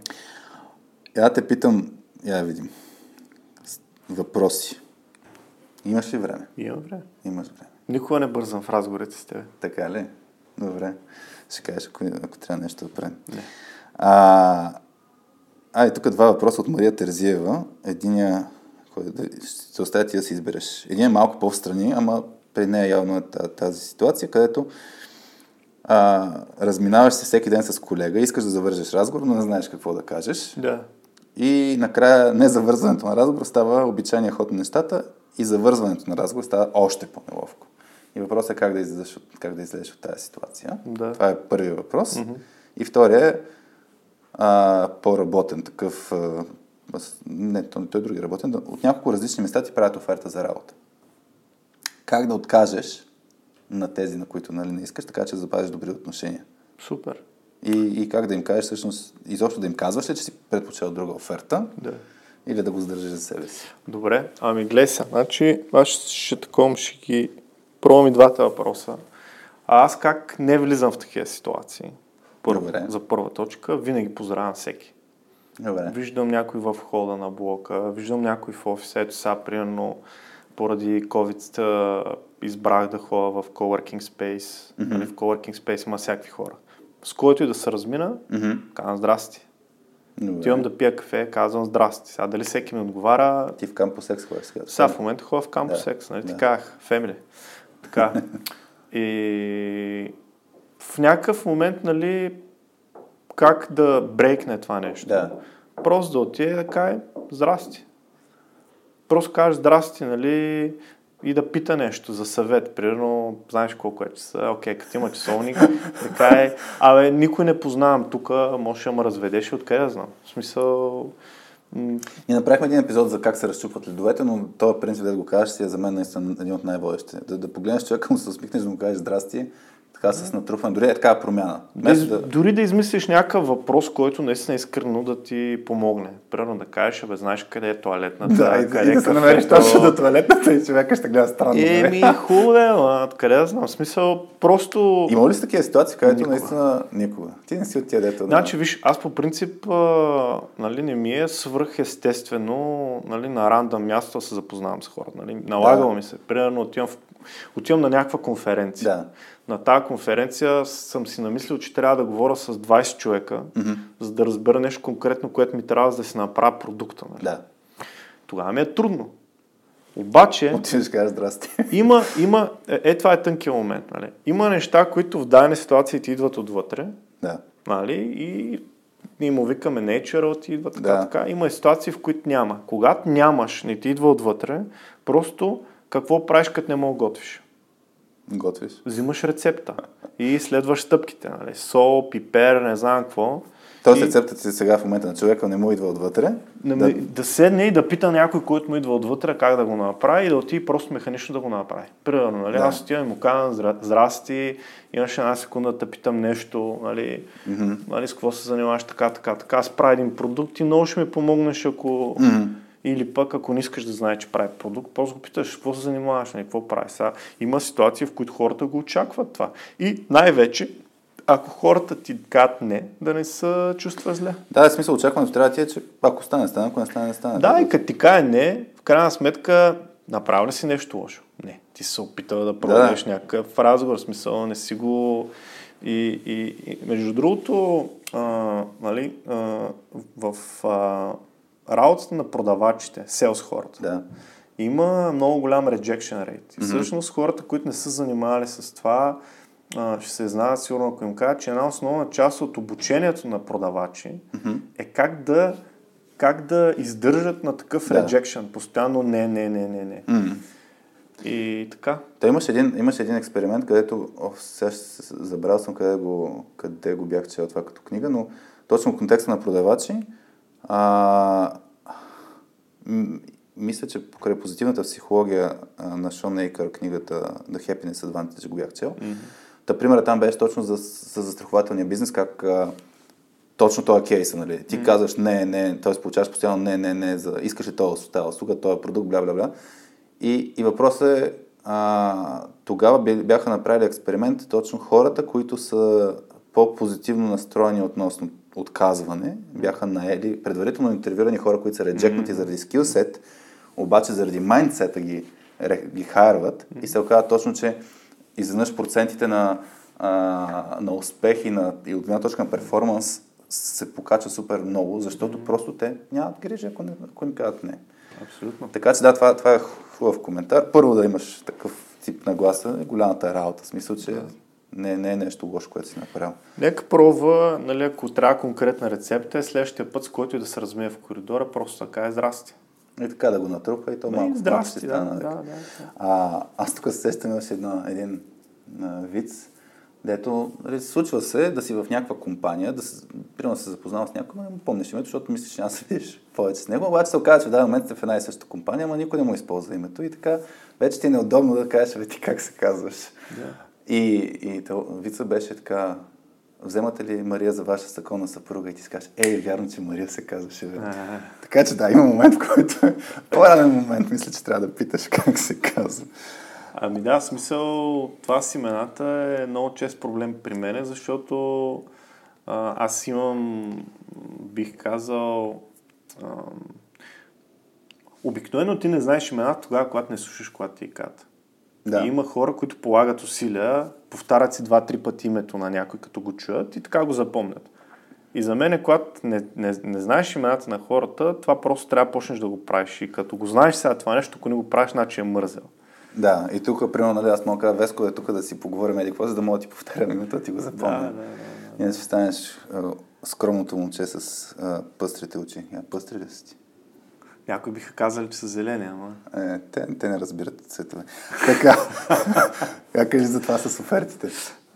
Я те питам, я видим. Въпроси. Имаш ли време? Имам време. Имаш време. Никога не бързам в разговорите с тебе. Така ли? Добре. Ще кажеш, ако, ако трябва нещо да правим. Не. А, а, и тук два въпроса от Мария Терзиева. Единия, който ще се оставя ти да си избереш. Един е малко по-встрани, ама при нея явно е тази ситуация, където а, разминаваш се всеки ден с колега, искаш да завържеш разговор, но не знаеш какво да кажеш. Да. И накрая не завързването на разговор става обичайния ход на нещата и завързването на разговор става още по-неловко. И въпросът е как да излезеш от, как да излезеш от тази ситуация. Да. Това е първият въпрос. Mm-hmm. И втория е а, по-работен такъв, а, не, той, той е други работен, от няколко различни места ти правят оферта за работа. Как да откажеш на тези, на които нали, не искаш, така че запазиш добри отношения. Супер. И, и как да им кажеш всъщност, изобщо да им казваш ли, че си предпочел друга оферта Да. или да го задържиш за себе си. Добре, ами гледай сега, значи аз ще таком, ще ги пробвам и двата въпроса. А аз как не влизам в такива ситуации? Първо, Добре. за първа точка, винаги поздравям всеки. Добре. Виждам някой в хода на блока, виждам някой в офиса, ето сега, примерно, поради COVID избрах да ходя в coworking space. Mm-hmm. Нали, в coworking space има всякакви хора. С който и да се размина, Мгм. казвам здрасти. Добре. Отивам да пия кафе, казвам здрасти. Сега дали всеки ми отговаря, Ти в кампус секс ходиш сега. сега в момента ходя в кампус Да, секс, нали да. ти казах, фемили. Така. И в някакъв момент, нали, как да брейкне това нещо? Да. Просто да отиде да каже здрасти. Просто кажеш здрасти, нали, и да пита нещо за съвет. Примерно, знаеш колко е часа, окей, като има часовник, да каже, абе, никой не познавам тук, може да ме разведеш и откъде да знам. В смисъл, м, Ние направихме един епизод за как се разчупват ледовете, но този принцип да го кажеш си е за мен наистина един от най-водещите. Да, да погледнеш човека, му се усмихнеш, да му кажеш здрасти, така с натрупване, дори е такава промяна. Вместо да, Дори да измислиш някакъв въпрос, който наистина искрено да ти помогне. Примерно да кажеш, бе, знаеш къде е туалетната, да, къде и е да се намериш точно до туалетната и човека ще гледа странно. нали? Еми, хубаво е, ма, къде да знам. Смисъл, просто... Има ли са такива ситуации, където Никога. наистина никога? Ти не си от тия дето. да- Значи, виж, аз по принцип а, нали, не ми е свръх естествено нали, на рандъм място да се запознавам с хората. Нали. Налагало Да. ми се. Примерно отивам, в, отивам на някаква конференция. Да. На тази конференция съм си намислил, че трябва да говоря с 20 човека, Мгм. за да разбера нещо конкретно, което ми трябва, за да си направя продукта. Нали. Да. Тогава ми е трудно. Обаче, има, има, е, е, това е тънкият момент. Нали. Има неща, които в дадени ситуации ти идват отвътре, да. нали? И ние му викаме natural, ти идва така, Да. така. Има и ситуации, в които няма. Когато нямаш, не ти идва отвътре, просто какво правиш, като не мога да готвиш? Готвиш. Взимаш рецепта и следваш стъпките, нали? Сол, пипер, не знам какво. Тоест И- рецептът си сега в момента на човека не му идва отвътре. да, да, да седне и да пита някой, който му идва отвътре как да го направи и да отиде просто механично да го направи. Примерно, нали? Да. Аз отивам и му казвам «Зра- здрасти, имаш една секунда да питам нещо, нали? Мгм. нали, с какво се занимаваш така, така, така. Аз правя един продукт и много ще ми помогнеш, ако... Мгм. Или пък, ако не искаш да знаеш, че прави продукт, просто го питаш, какво се занимаваш, нали, какво правиш. Сега, има ситуации, в които хората го очакват това. И най-вече, ако хората ти кажат не, да не се чувства зле. Да, в смисъл очакването трябва да ти е, че ако стане, стане, ако не стане, не стане. Да, и като ти каже не, в крайна сметка, направи ли си нещо лошо? Не. Ти се опитал да проведеш някакъв разговор, смисъл, не си го... И, и, и между другото, а, нали, а, в а, работата на продавачите, селс хората, Да. има много голям rejection rate. И всъщност хората, които не са занимавали с това, ще се знаят сигурно, ако им кажа, че една основна част от обучението на продавачи е как да, как да издържат на такъв Да. rejection. Постоянно не, не, не, не, не. И така. Та имаше един, имаше един експеримент, където, о, сега ще съм къде го, къде го бях чел това като книга, но точно в контекста на продавачи, а, мисля, че покрай позитивната психология на Шон Нейкър, книгата The Happiness Advantage, го бях чел. Та примерът там беше точно за, за застрахователния бизнес, как а, точно този кейс, нали? Ти казваш не, не, т.е. получаваш постоянно не, не, не, за искаш ли този, тази услуга, този продукт, бля, бля, бля. И, и въпросът е, а, тогава бяха направили експеримент, точно хората, които са по-позитивно настроени относно отказване, бяха наели предварително интервюрани хора, които са реджекнати заради скилсет, обаче заради майндсета ги, ги хайрват и се оказа точно, че изведнъж процентите на, а, на успех и, на, и от гледна точка на перформанс се покачва супер много, защото просто те нямат грижа, ако не, ако не кажат не. Абсолютно. Така че да, това, това е хубав коментар. Първо да имаш такъв тип нагласа е голямата работа. В смисъл, че не, не е нещо лошо, което си направил. Нека пробва, нали, ако трябва конкретна рецепта, е следващия път, с който и да се размие в коридора, просто така е здрасти. И така да го натрупа и то Ами, малко, здрасти, ще да, стане. да, да, да. А, аз тук се сещам имаше една, един а, виц Дето, нали, случва се да си в някаква компания, да се, примерно се запознава с някой, не помниш името, защото мислиш, че няма се видиш повече с него, обаче се оказа, че в даден момент сте в една и съща компания, ама никой не му използва името и така вече ти е неудобно да кажеш, бе ти как се казваш. Да. И, и вица беше така, вземате ли Мария за ваша законна съпруга и ти скажеш, ей, вярно, че Мария се казваше. Така че да, има момент, в който по-ранен момент мисля, че трябва да питаш как се казва. Ами да, смисъл, това с имената е много чест проблем при мен, защото а, аз имам, бих казал, а, обикновено ти не знаеш имената тогава, когато не слушаш, когато ти кат. Да. И има хора, които полагат усилия, повтарят си два-три пъти името на някой, като го чуят и така го запомнят. И за мен, когато не, не, не знаеш имената на хората, това просто трябва да почнеш да го правиш. И като го знаеш сега това нещо, ако не го правиш, значи е мързел. Да, и тук, примерно, нали, аз мога да кажа, Веско е тук да си поговорим еди какво, за да мога да ти повтарям името, ти го запомня. Да, да, да, да. И ще станеш скромното момче с а, пъстрите очи. Я пъстри да си ти. Някои биха казали, че са зелени, ама... Е, те, те не разбират цветове. Така, как кажи за това с офертите?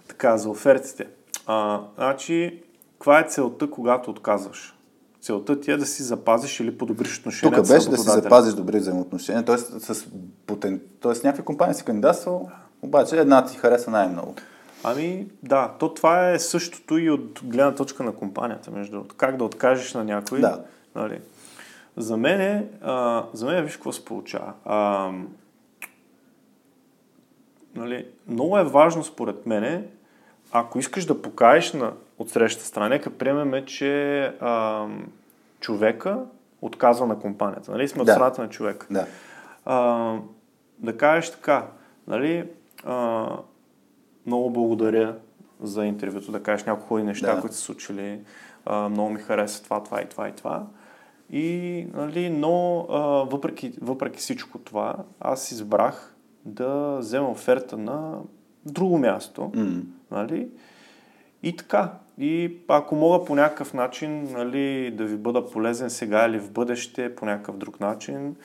Така, за офертите. А, значи, каква е целта, когато отказваш? Целта ти е да си запазиш или подобриш отношения. Тук беше да си запазиш добри взаимоотношения, т.е. с, потен... Тоест, някакви компании си кандидатствал, обаче една ти хареса най-много. Ами да, то това е същото и от гледна точка на компанията, между. Как да откажеш на някой. Да. Нали? За мен, е, а, за мен виж какво се получава. А, нали, много е важно според мене, ако искаш да покажеш на от срещата страна, нека приемеме, че а, човека отказва на компанията. Нали? Сме да. от страната на човека. Да. А, да кажеш така, нали, а, много благодаря за интервюто, да кажеш някои хубави неща, да. които са случили, а, много ми хареса това, това и това и това. И, нали, но а, въпреки, въпреки всичко това, аз избрах да взема оферта на друго място. Mm. Нали? И така. И ако мога по някакъв начин нали, да ви бъда полезен сега или в бъдеще, по някакъв друг начин,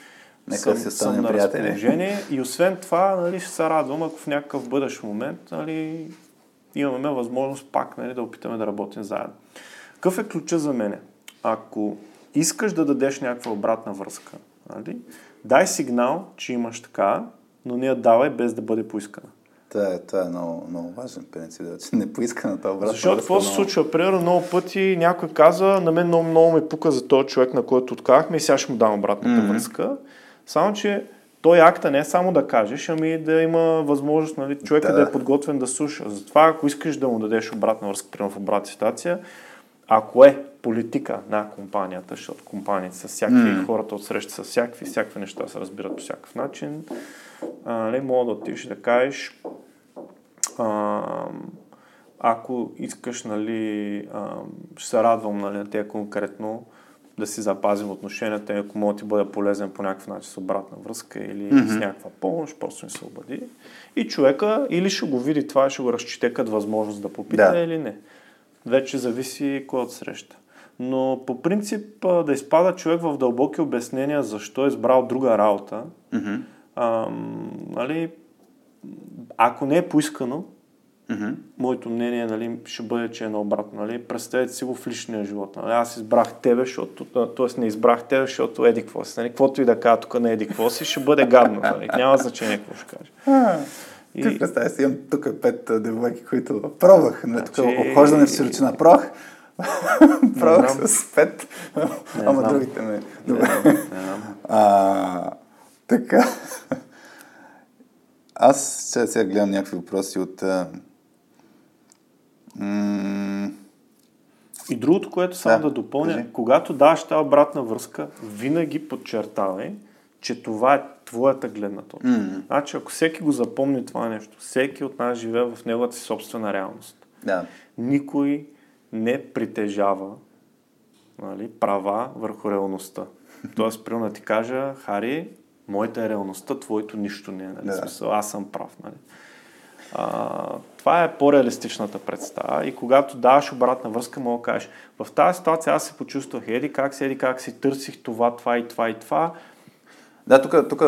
Нека съм, се съм на разположение. И освен това, нали, ще се радвам, ако в някакъв бъдещ момент нали, имаме възможност пак нали, да опитаме да работим заедно. Какъв е ключа за мене? Ако искаш да дадеш някаква обратна връзка, нали, дай сигнал, че имаш така, но не я давай без да бъде поискана. Това е, това е много, много важен принцип, да, че не поиска на това обратно. Защото какво се случва? Примерно много пъти някой каза, на мен много, много ме пука за този човек, на който отказахме и сега ще му дам обратната mm-hmm. връзка. Само, че той акта не е само да кажеш, ами да има възможност нали, човека да. да е подготвен да слуша. Затова, ако искаш да му дадеш обратна връзка, примерно в обратна ситуация, ако е политика на компанията, защото компаниите са всякакви, mm. хората отсреща са всякакви, всякакви неща се разбират по всякакъв начин, а, нали, мога да отидеш да кажеш, а, ако искаш, нали, а, ще се радвам нали, на те конкретно да си запазим отношенията, ако мога да ти бъда полезен по някакъв начин с обратна връзка или mm-hmm. с някаква помощ, просто не се обади. И човека или ще го види това, ще го разчете като възможност да попита да. или не. Вече зависи кой от среща. Но по принцип да изпада човек в дълбоки обяснения защо е избрал друга работа, mm-hmm. а, нали, ако не е поискано, mm-hmm. моето мнение нали, ще бъде, че е наобратно. Нали. Представете си го в личния живот. Нали. Аз избрах тебе, защото, т.е. не избрах тебе, защото еди какво си. Нали. Каквото и да кажа тук не еди какво си, ще бъде гадно. Нали. Няма значение какво ще кажа. И... Ти представя си, имам тук пет девойки, които пробвах. Нали, тук значи... обхождане в широчина. Пробвах. Пробвах с пет. Ама другите не. Добре. Не, не, а, така. Аз сега, сега гледам някакви въпроси от... м- и другото, което само да, да допълня, кажи. когато даваш тази обратна връзка, винаги подчертавай, че това е твоята гледна точка. Mm-hmm. Значи, ако всеки го запомни това нещо, всеки от нас живее в неговата си собствена реалност. Да. Никой не притежава нали, права върху реалността. Тоест, примерно да ти кажа, Хари, моята е реалността, твоето нищо не е. Нали? Да. Смисъл, аз съм прав. Нали? А, това е по-реалистичната представа и когато даваш обратна връзка, мога да кажеш, в тази ситуация аз се почувствах еди как си, еди как си, търсих това, това и това и това. Да, тук,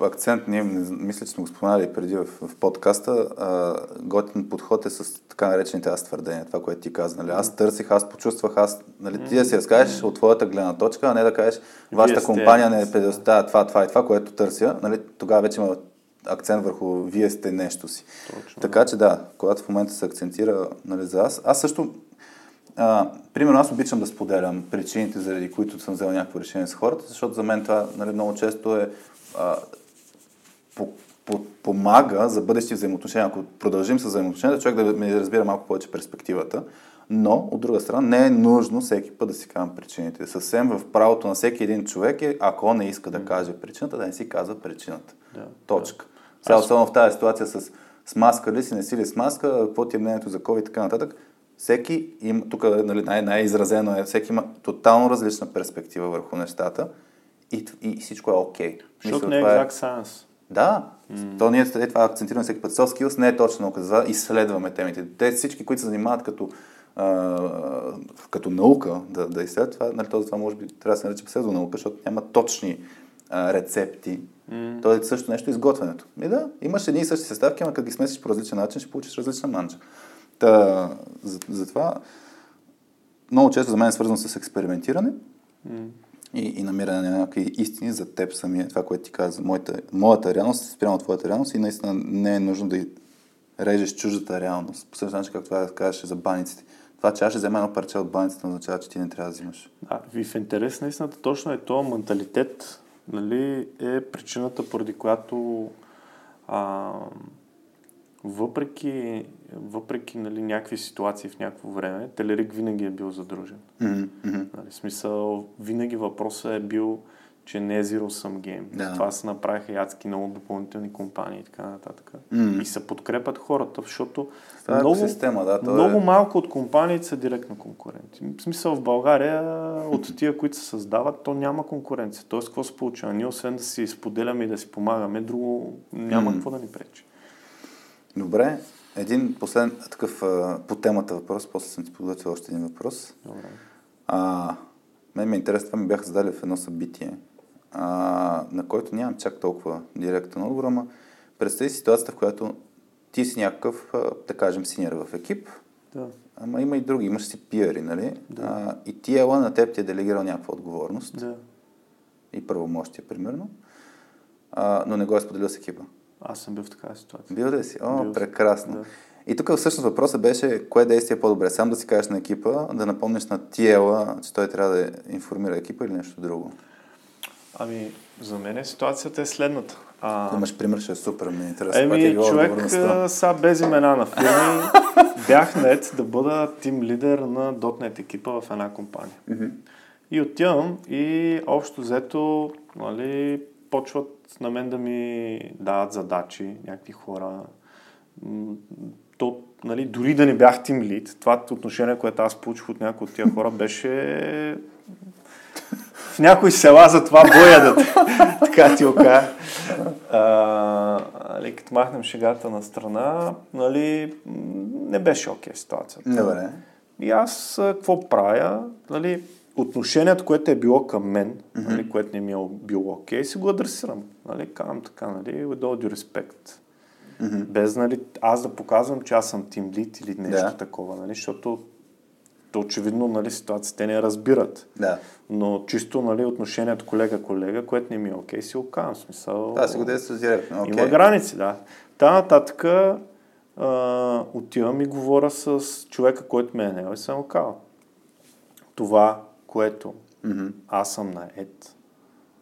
акцент, ние мисля, че сме го споменали преди в, в подкаста, а, готин подход е с така наречените аз твърдения, това, което ти каза. Нали? Аз търсих, аз почувствах, аз, нали, ти да си разкажеш от твоята гледна точка, а не да кажеш, вашата сте- компания не предоставя това, това и това, което търся. Нали? Тогава вече има акцент върху вие сте нещо си. Точно. Така че да, когато в момента се акцентира нали, за аз, аз също а, примерно аз обичам да споделям причините, заради които съм взел някакво решение с хората, защото за мен това нали, много често е а, по, по, помага за бъдещи взаимоотношения. Ако продължим с взаимоотношенията, човек да ми разбира малко повече перспективата. Но, от друга страна, не е нужно всеки път да си казвам причините. Съвсем в правото на всеки един човек е, ако не иска да каже причината, да не си казва причината. Да. Точка. Сега, особено в тази ситуация с, с маска ли си, не си ли с маска, какво ти е мнението за COVID и така нататък. Всеки има, тук нали, най- най-изразено е, всеки има тотално различна перспектива върху нещата и, и всичко е окей. Защото Мисля, не е това exact science. Да, mm. то ние е, това акцентираме всеки път. Soft skills не е точно наука, за изследваме темите. Те всички, които се занимават като, а, като наука да, да изследват, това, нали, това, това може би трябва да се нарича псевдонаука, защото няма точни а, рецепти. Mm. То е също нещо изготвянето. И да, имаш едни и същи съставки, ама като ги смесиш по различен начин, ще получиш различна манджа. Та, за, затова много често за мен е свързано с експериментиране М. и, и намиране на някакви истини за теб самия, това, което ти каза, моята, моята реалност спрямо твоята реалност и наистина не е нужно да режеш чуждата реалност. По същия начин, както това да кажеш за баниците. Това, че аз ще взема едно парче от баницата, означава, че ти не трябва да взимаш. Да, и в интерес на истината точно е този менталитет, нали, е причината, поради която а, въпреки, въпреки нали, някакви ситуации в някакво време, Телерик винаги е бил задружен. Мгм. Нали, смисъл, винаги въпросът е бил, че не е Zero Sum Game. Да. Това се направиха и адски много допълнителни компании и така нататък. М. И се подкрепят хората, защото Това е много, екосистема, да, то е- много малко от компаниите са директно конкуренти. В смисъл в България от тия, които се създават, то няма конкуренция. Тоест, какво се получава? Ние освен да си споделяме и да си помагаме, друго няма М. какво да ни пречи. Добре, един последен такъв по темата въпрос, после съм ти подготвил още един въпрос. Добре. А, мен ми е интересно, това ми бяха задали в едно събитие, а, на който нямам чак толкова директен отговор, ама представи си ситуацията, в която ти си някакъв, да кажем, синьор в екип, Да. ама има и други, имаш си пиари, нали? А, и ти ела на теб ти е делегирал някаква отговорност да. и правомощие, примерно, а, но не го е споделил с екипа. Аз съм бил в такава ситуация. Бил ли си? О, Бил прекрасно. Да. И тук всъщност въпросът беше, кое действие е по-добре? Сам да си кажеш на екипа, да напомниш на Тиела, че той трябва да информира екипа или нещо друго. Ами, за мен ситуацията е следната. А, Ако имаш пример, ще е супер, ми е интересно. е Еми, била човек, са без имена на фирми, бях нет да бъда тим лидер на .NET екипа в една компания. И отивам и общо взето, нали, почват на мен да ми дават задачи, някакви хора. То, нали, дори да не бях тим лид, това отношение, което аз получих от някои от тия хора, беше в някои села за това боядат. така ти ока. Нали, като махнем шегата на страна, нали, не беше окей ситуацията. Добре. И аз какво правя? Нали, отношението, което е било към мен, нали, което не ми е било окей, си го адресирам. Нали, казвам така, нали, with all due respect. Без нали, аз да показвам, че аз съм team lead или нещо Да. такова, нали, защото то очевидно нали, ситуацията те не разбират. Да. Но чисто нали, отношението колега-колега, което не ми е окей, си го казвам. В Смисъл, Това си го действа директно. Окей. има граници, да. Та нататък а, отивам и говоря с човека, който ме е наел и съм казал. Това, което Мгм. аз съм на ед,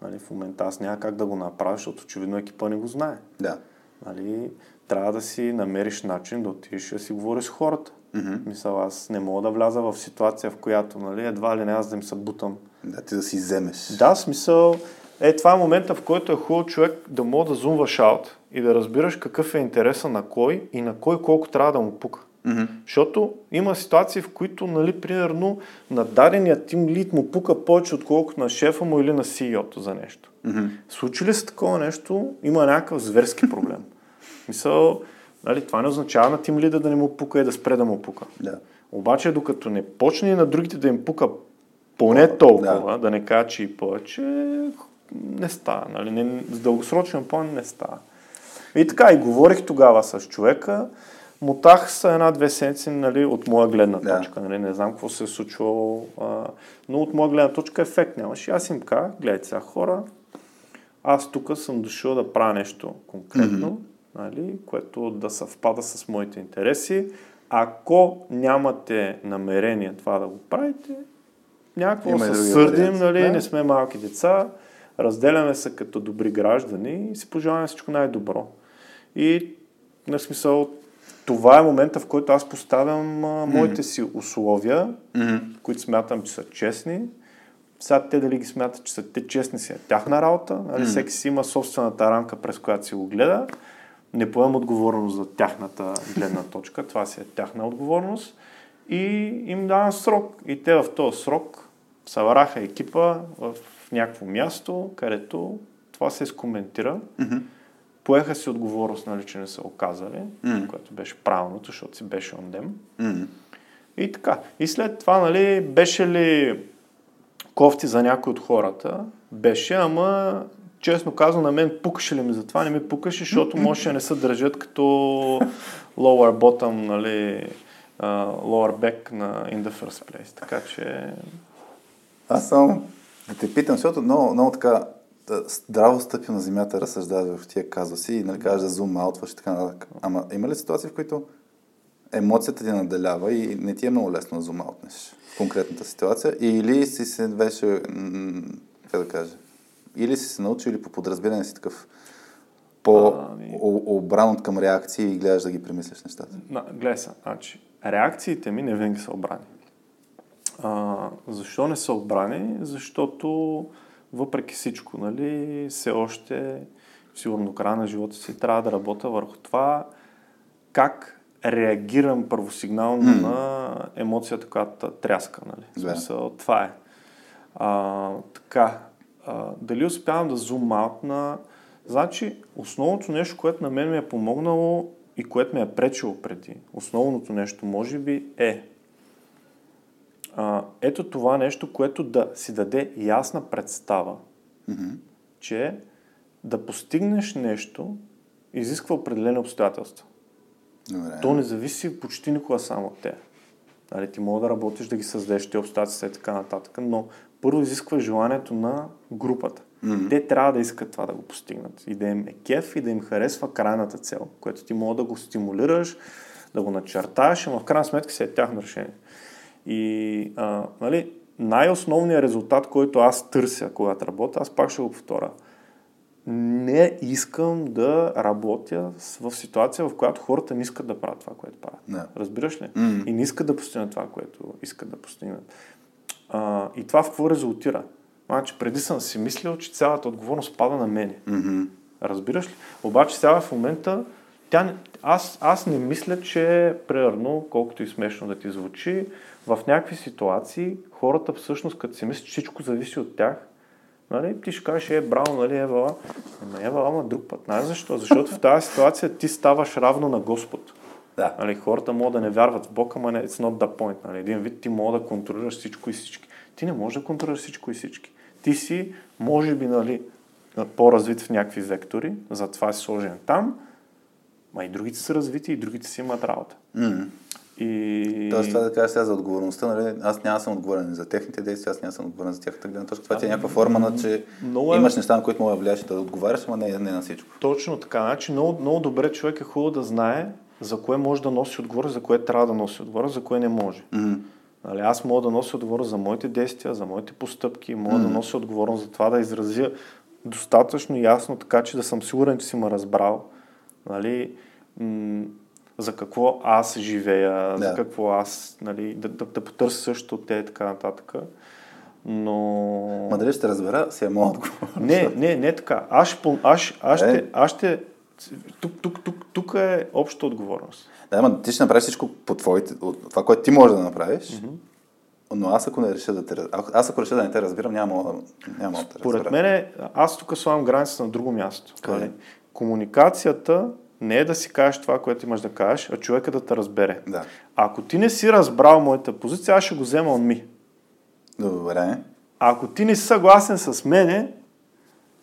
нали, в момента аз няма как да го направя, защото очевидно екипа не го знае. Да. Нали, трябва да си намериш начин да отидеш и да си говориш с хората. Мгм. Мисъл, аз не мога да вляза в ситуация, в която нали, едва ли не аз да им се бутам Да, ти да си вземеш. да, смисъл, е това е момента, в който е хубаво човек да може да зумваш аут и да разбираш какъв е интереса на кой и на кой колко трябва да му пука. Мгм. Защото има ситуации, в които, нали, примерно, на дадения тим лид му пука повече, отколкото на шефа му или на CEO-то за нещо. Мгм. Случи ли се такова нещо, има някакъв зверски проблем. Мисъл, нали, това не означава на тим лида да не му пука и да спре да му пука. Да. Обаче, докато не почне и на другите да им пука поне толкова, Да. да, да не кажа, че и повече, не става. Нали? Не, с дългосрочен план не става. И така, и говорих тогава с човека, Мотах са една-две седмици нали, от моя гледна точка. Да. Нали, не знам какво се е случвало, а, но от моя гледна точка ефект нямаше. Аз им казах, гледайте сега хора, аз тук съм дошъл да правя нещо конкретно, mm-hmm. нали, което да съвпада с моите интереси. Ако нямате намерение това да го правите, някакво се сърдим, нали, да? не сме малки деца, разделяме се като добри граждани и си пожелаваме всичко най-добро. И на смисъл, това е момента, в който аз поставям а, моите си условия, mm-hmm. които смятам, че са честни. Сега те дали ги смятат, че са те честни си е тяхна работа. Нали? Mm-hmm. Всеки си има собствената рамка, през която си го гледа. Не поемам отговорност за тяхната гледна точка. Това си е тяхна отговорност. И им давам срок. И те в този срок събраха екипа в някакво място, където това се изкоментира. Mm-hmm поеха си отговорност, нали, че не са оказали, mm. което беше правилното, защото си беше on them. Mm. И така. И след това, нали, беше ли кофти за някой от хората? Беше, ама честно казано, на мен пукаше ли ми за това? Не ми пукаше, защото може да не се държат като lower bottom, нали, uh, lower back на in the first place. Така че... Аз само да те питам, защото много, много така здраво стъпи на земята, разсъждаваш в тия казуси и нали, кажеш да зум аутваш и така нататък. Ама има ли ситуации, в които емоцията ти наделява и не ти е много лесно да зум аутнеш в конкретната ситуация? Или си се беше, как да кажа, или си се научил, или по подразбиране си такъв по-обран от към реакции и гледаш да ги премислиш нещата? Гледай са, значи, реакциите ми не винаги са обрани. А, защо не са обрани? Защото въпреки всичко, нали, все още, сигурно края на живота си, трябва да работя върху това как реагирам първосигнално mm. на емоцията, която тряска. Нали. Yeah. Смисъл, това е. А, така, а, дали успявам да зум аут на... Значи, основното нещо, което на мен ми е помогнало и което ми е пречило преди, основното нещо, може би, е а, ето това нещо, което да си даде ясна представа, mm-hmm. че да постигнеш нещо изисква определени обстоятелства. Добре. То не зависи почти никога само от те. Нали, ти мога да работиш, да ги създадеш тези обстоятелства и така нататък, но първо изисква желанието на групата. Mm-hmm. Те трябва да искат това да го постигнат. И да им е кеф и да им харесва крайната цел, което ти мога да го стимулираш, да го начертаеш, но в крайна сметка си е тяхно решение. И а, нали, най-основният резултат, който аз търся, когато работя, аз пак ще го повторя. Не искам да работя в ситуация, в която хората не искат да правят това, което правят. Не. Разбираш ли? Mm-hmm. И не искат да постигнат това, което искат да постигнат. А, и това в какво резултира? Значи, преди съм си мислил, че цялата отговорност пада на мене. Mm-hmm. Разбираш ли? Обаче сега в момента тя, аз, аз не мисля, че, примерно, колкото и смешно да ти звучи, в някакви ситуации хората всъщност, като си мислят, че всичко зависи от тях, нали, ти ще кажеш, е, браво, нали, Евала, ама Евала, ама друг път. Знаеш защо? Защото в тази ситуация ти ставаш равно на Господ. Да. Нали, хората могат да не вярват в Бог, ама не, it's not the point. Нали. Един вид ти мога да контролираш всичко и всички. Ти не можеш да контролираш всичко и всички. Ти си, може би, нали, по-развит в някакви вектори, затова си сложен там, ма и другите са развити и другите си имат работа. Mm. И... Тоест това да кажа сега за отговорността, нали? аз няма съм отговорен за техните действия, аз няма съм отговорен за тяхната гледна точка. Това ти е някаква форма на, че много е... имаш неща, на които мога да влияеш да отговаряш, ама не, не на всичко. Точно така. Значи много, много добре човек е хубаво да знае за кое може да носи отговорност, за кое трябва да носи отговорност, за кое не може. Mm-hmm. Нали, аз мога да нося отговорност за моите действия, за моите постъпки, мога mm-hmm. да нося отговорност за това да изразя достатъчно ясно, така че да съм сигурен, че си ме разбрал. Нали, м- за какво аз живея, да. за какво аз, нали, да, да, да потърся също те и така нататък. Но... Ма дали ще разбера, си е моят отговор. Не, не, не така. Аз ще, аз, аз, ще, е. аз ще тук, тук, тук, тук е обща отговорност. Да, ама ти ще направиш всичко по твоите, от това, което ти можеш да направиш, mm-hmm. но аз ако не реша да те, аз ако реша да не те разбирам, няма, няма да те Според мен, аз тук слагам границата на друго място. Okay. Комуникацията не е да си кажеш това, което имаш да кажеш, а човека да те разбере. Да. Ако ти не си разбрал моята позиция, аз ще го взема от ми. Добре. Ако ти не си съгласен с мене,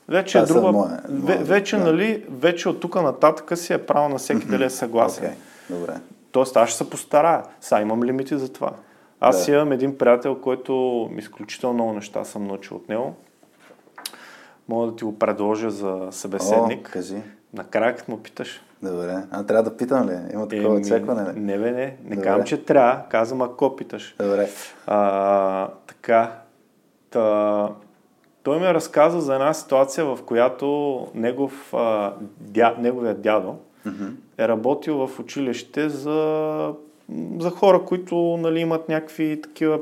Вече е Това са друга. ве, мое- вече, да. нали, вече от тук нататък си е право на всеки дали е съгласен. Окей, добре. Тоест аз ще се постарая. Сега имам лимити за това. Аз Да. имам един приятел, който изключително много неща съм научил от него. Мога да ти го предложа за събеседник. О, кажи. Накрая, като му питаш. Добре. А трябва да питам ли? Има такова Еми, очакване ли? Не, бе, не. Не Добре. казвам, че трябва. Казвам, ако питаш. Добре. А, така. Та, той ми разказа за една ситуация, в която негов, а, дя, неговият дядо е работил в училище за, за хора, които нали, имат някакви такива,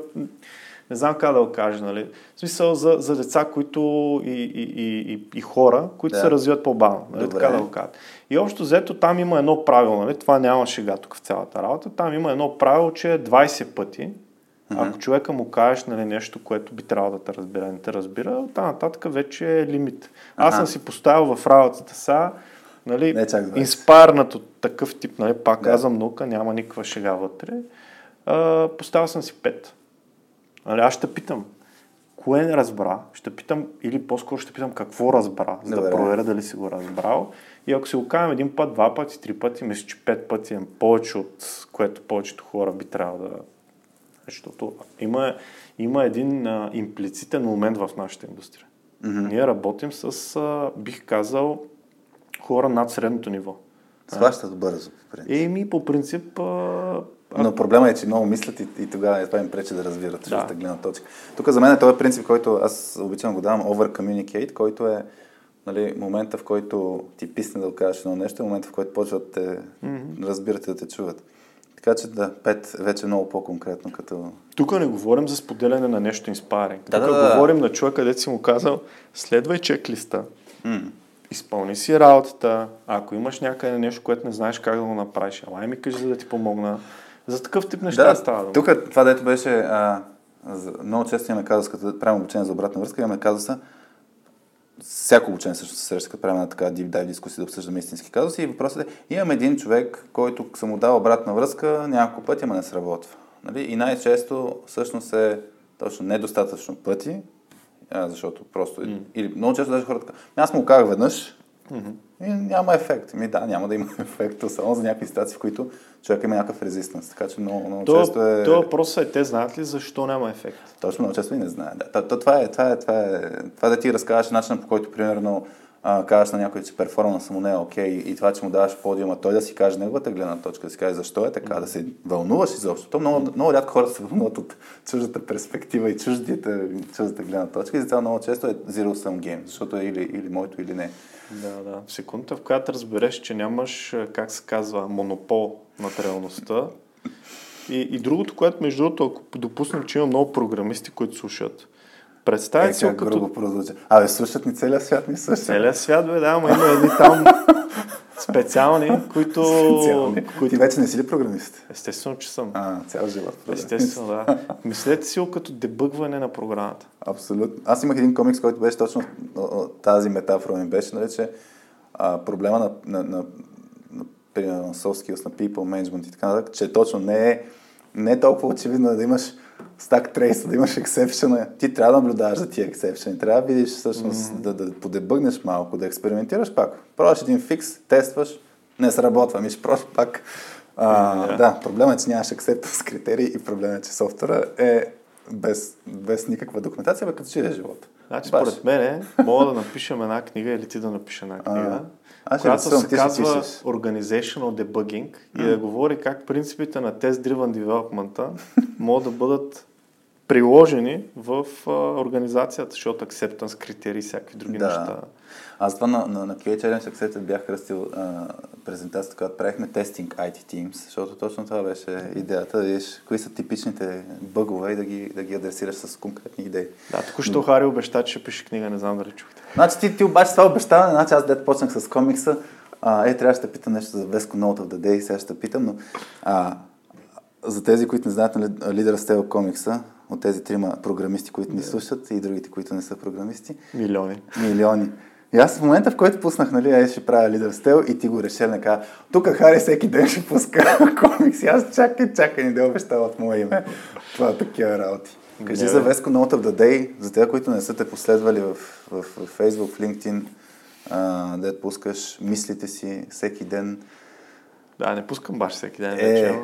не знам как да го кажа, нали, в смисъл за, за деца, които и, и, и, и, и хора, които Да. се развиват по-бавно, нали, Добре. така да го кажа. И общо взето там има едно правило, нали, това няма шега тук в цялата работа, там има едно правило, че 20 пъти ако човека му кажеш нали, нещо, което би трябвало да те разбира, не те разбира, оттам нататък вече е лимит. Аз Аха. съм си поставил в работата са, нали, Не чак 20. инспарнат от такъв тип, нали, пак Да. казвам наука, няма никаква шега вътре. А, поставил съм си 5. Нали, аз ще питам, кое не разбра, ще питам, или по-скоро ще питам какво разбра, за Добре. да проверя дали си го разбрал. И ако си го кажем един път, два пъти, три пъти, мисля, че пет пъти е повече от което повечето хора би трябвало да... Защото има, има един а, имплицитен момент в нашата индустрия. Mm-hmm. Ние работим с, а, бих казал, хора над средното ниво. Схващат бързо. по принцип. Еми, по принцип, а, Но проблема е, че много мислят и, и тогава това им пречи да разбират Да. чуждата гледна точка. Тук за мен е този принцип, който аз обичам го давам over communicate, който е нали, момента, в който ти писне да кажеш едно нещо, е момента, в който почват да те mm-hmm. разбират и да те чуват. Така че да, пет вече е много по-конкретно като... тук не говорим за споделяне на нещо инспаринг. Да, тук да, да. говорим на човека, където си му казал, следвай чеклиста, М. изпълни си работата, ако имаш някъде нещо, което не знаеш как да го направиш, ела ми кажи, за да ти помогна. За такъв тип неща Да, става дума. тук това, дето беше... А, много често имаме казус, като правим обучение за обратна връзка, имаме казуса, всяко обучение също се среща, като правим една така deep dive дискусия да обсъждаме истински казуси. И въпросът е, имам един човек, който съм му дал обратна връзка няколко пъти, ама не сработва. Нали? И най-често всъщност е точно недостатъчно пъти, защото просто... Mm. Или много често даже хората казват, аз му казах веднъж, и няма ефект. Ми да, няма да има ефект, само за някакви ситуации, в които човек има някакъв резистанс. Така че много, много То, често е... то въпросът е, те знаят ли защо няма ефект? Точно много често и не знае. Да. То, то, това, е, това, е, това, е, това да ти разказваш начина по който, примерно, а, казваш на някой, че перформанса му не е окей и това, че му даваш подиума, той да си каже неговата гледна точка, да си каже защо е така, да се вълнуваш изобщо. То много, много рядко хората се вълнуват от чуждата перспектива и чуждите, чуждата гледна точка и затова много често е zero sum game, защото е или, или моето, или не. Да, да. В секундата, в която разбереш, че нямаш, как се казва, монопол над реалността. И, и другото, което между другото, ако допуснем, че има много програмисти, които слушат, представете Е, си, как като грубо продължа. Абе, слушат ни целия свят, ни слушат. целият свят, бе, да, ама има едни там специални, които... Специални. които... Ти вече не си ли програмист? Естествено, че съм. А, цял живот. програмист. Естествено, да. Мислете си го като дебъгване на програмата. Абсолютно. Аз имах един комикс, който беше точно тази метафора ми беше, нали, че а, проблема на, на, на, на, примерно, soft skills, на people management и така нататък, че точно не е, не е толкова очевидно да имаш stack trace, да имаш exception. Ти трябва да наблюдаваш за тия exception. Трябва да видиш всъщност, mm-hmm. да, да подебъгнеш малко, да експериментираш пак. Пробваш един фикс, тестваш, не сработва, ми ще пробваш пак. А, Да. да, проблемът е, че нямаш acceptance критерии и проблемът е, че софтуера е без, без никаква документация, бе като живе живот. Значи, Баш. според мен, мога да напишем една книга или ти да напишеш една книга, аз която рисувам, се ти казва. Organizational Debugging и да говори как принципите на Test-Driven Development могат да бъдат приложени в а, организацията, защото acceptance критерии и всякакви други Да. неща. Аз това на, на, на QA Challenge Accepted бях кръстил а, презентацията, когато правихме тестинг IT Teams, защото точно това беше идеята, да видиш кои са типичните бъгове и да ги, да ги адресираш с конкретни идеи. Да, току-що Хари обеща, че ще пише книга, не знам дали чухте. Значи ти, ти обаче това обещаване, значи аз дет почнах с комикса, а, е, трябваше да питам нещо за Vesco Note of the Day, сега ще питам, но а, за тези, които не знаят, нали, Leader Style комикса, от тези трима програмисти, които ни слушат и другите, които не са програмисти, Милиони. милиони. И аз в момента, в който пуснах, нали, аз ще правя лидер стел и ти го решил, не каза, тук Хари всеки ден ще пуска комикси, аз чакай, чакай, не да обещава от мое име. Това такива работи. Кажи Не, за. Веско Note of the Day, за тези, които не са те последвали в, в, в Facebook, в LinkedIn, а, да пускаш мислите си всеки ден. Да, не пускам баш всеки ден. Е. Вече,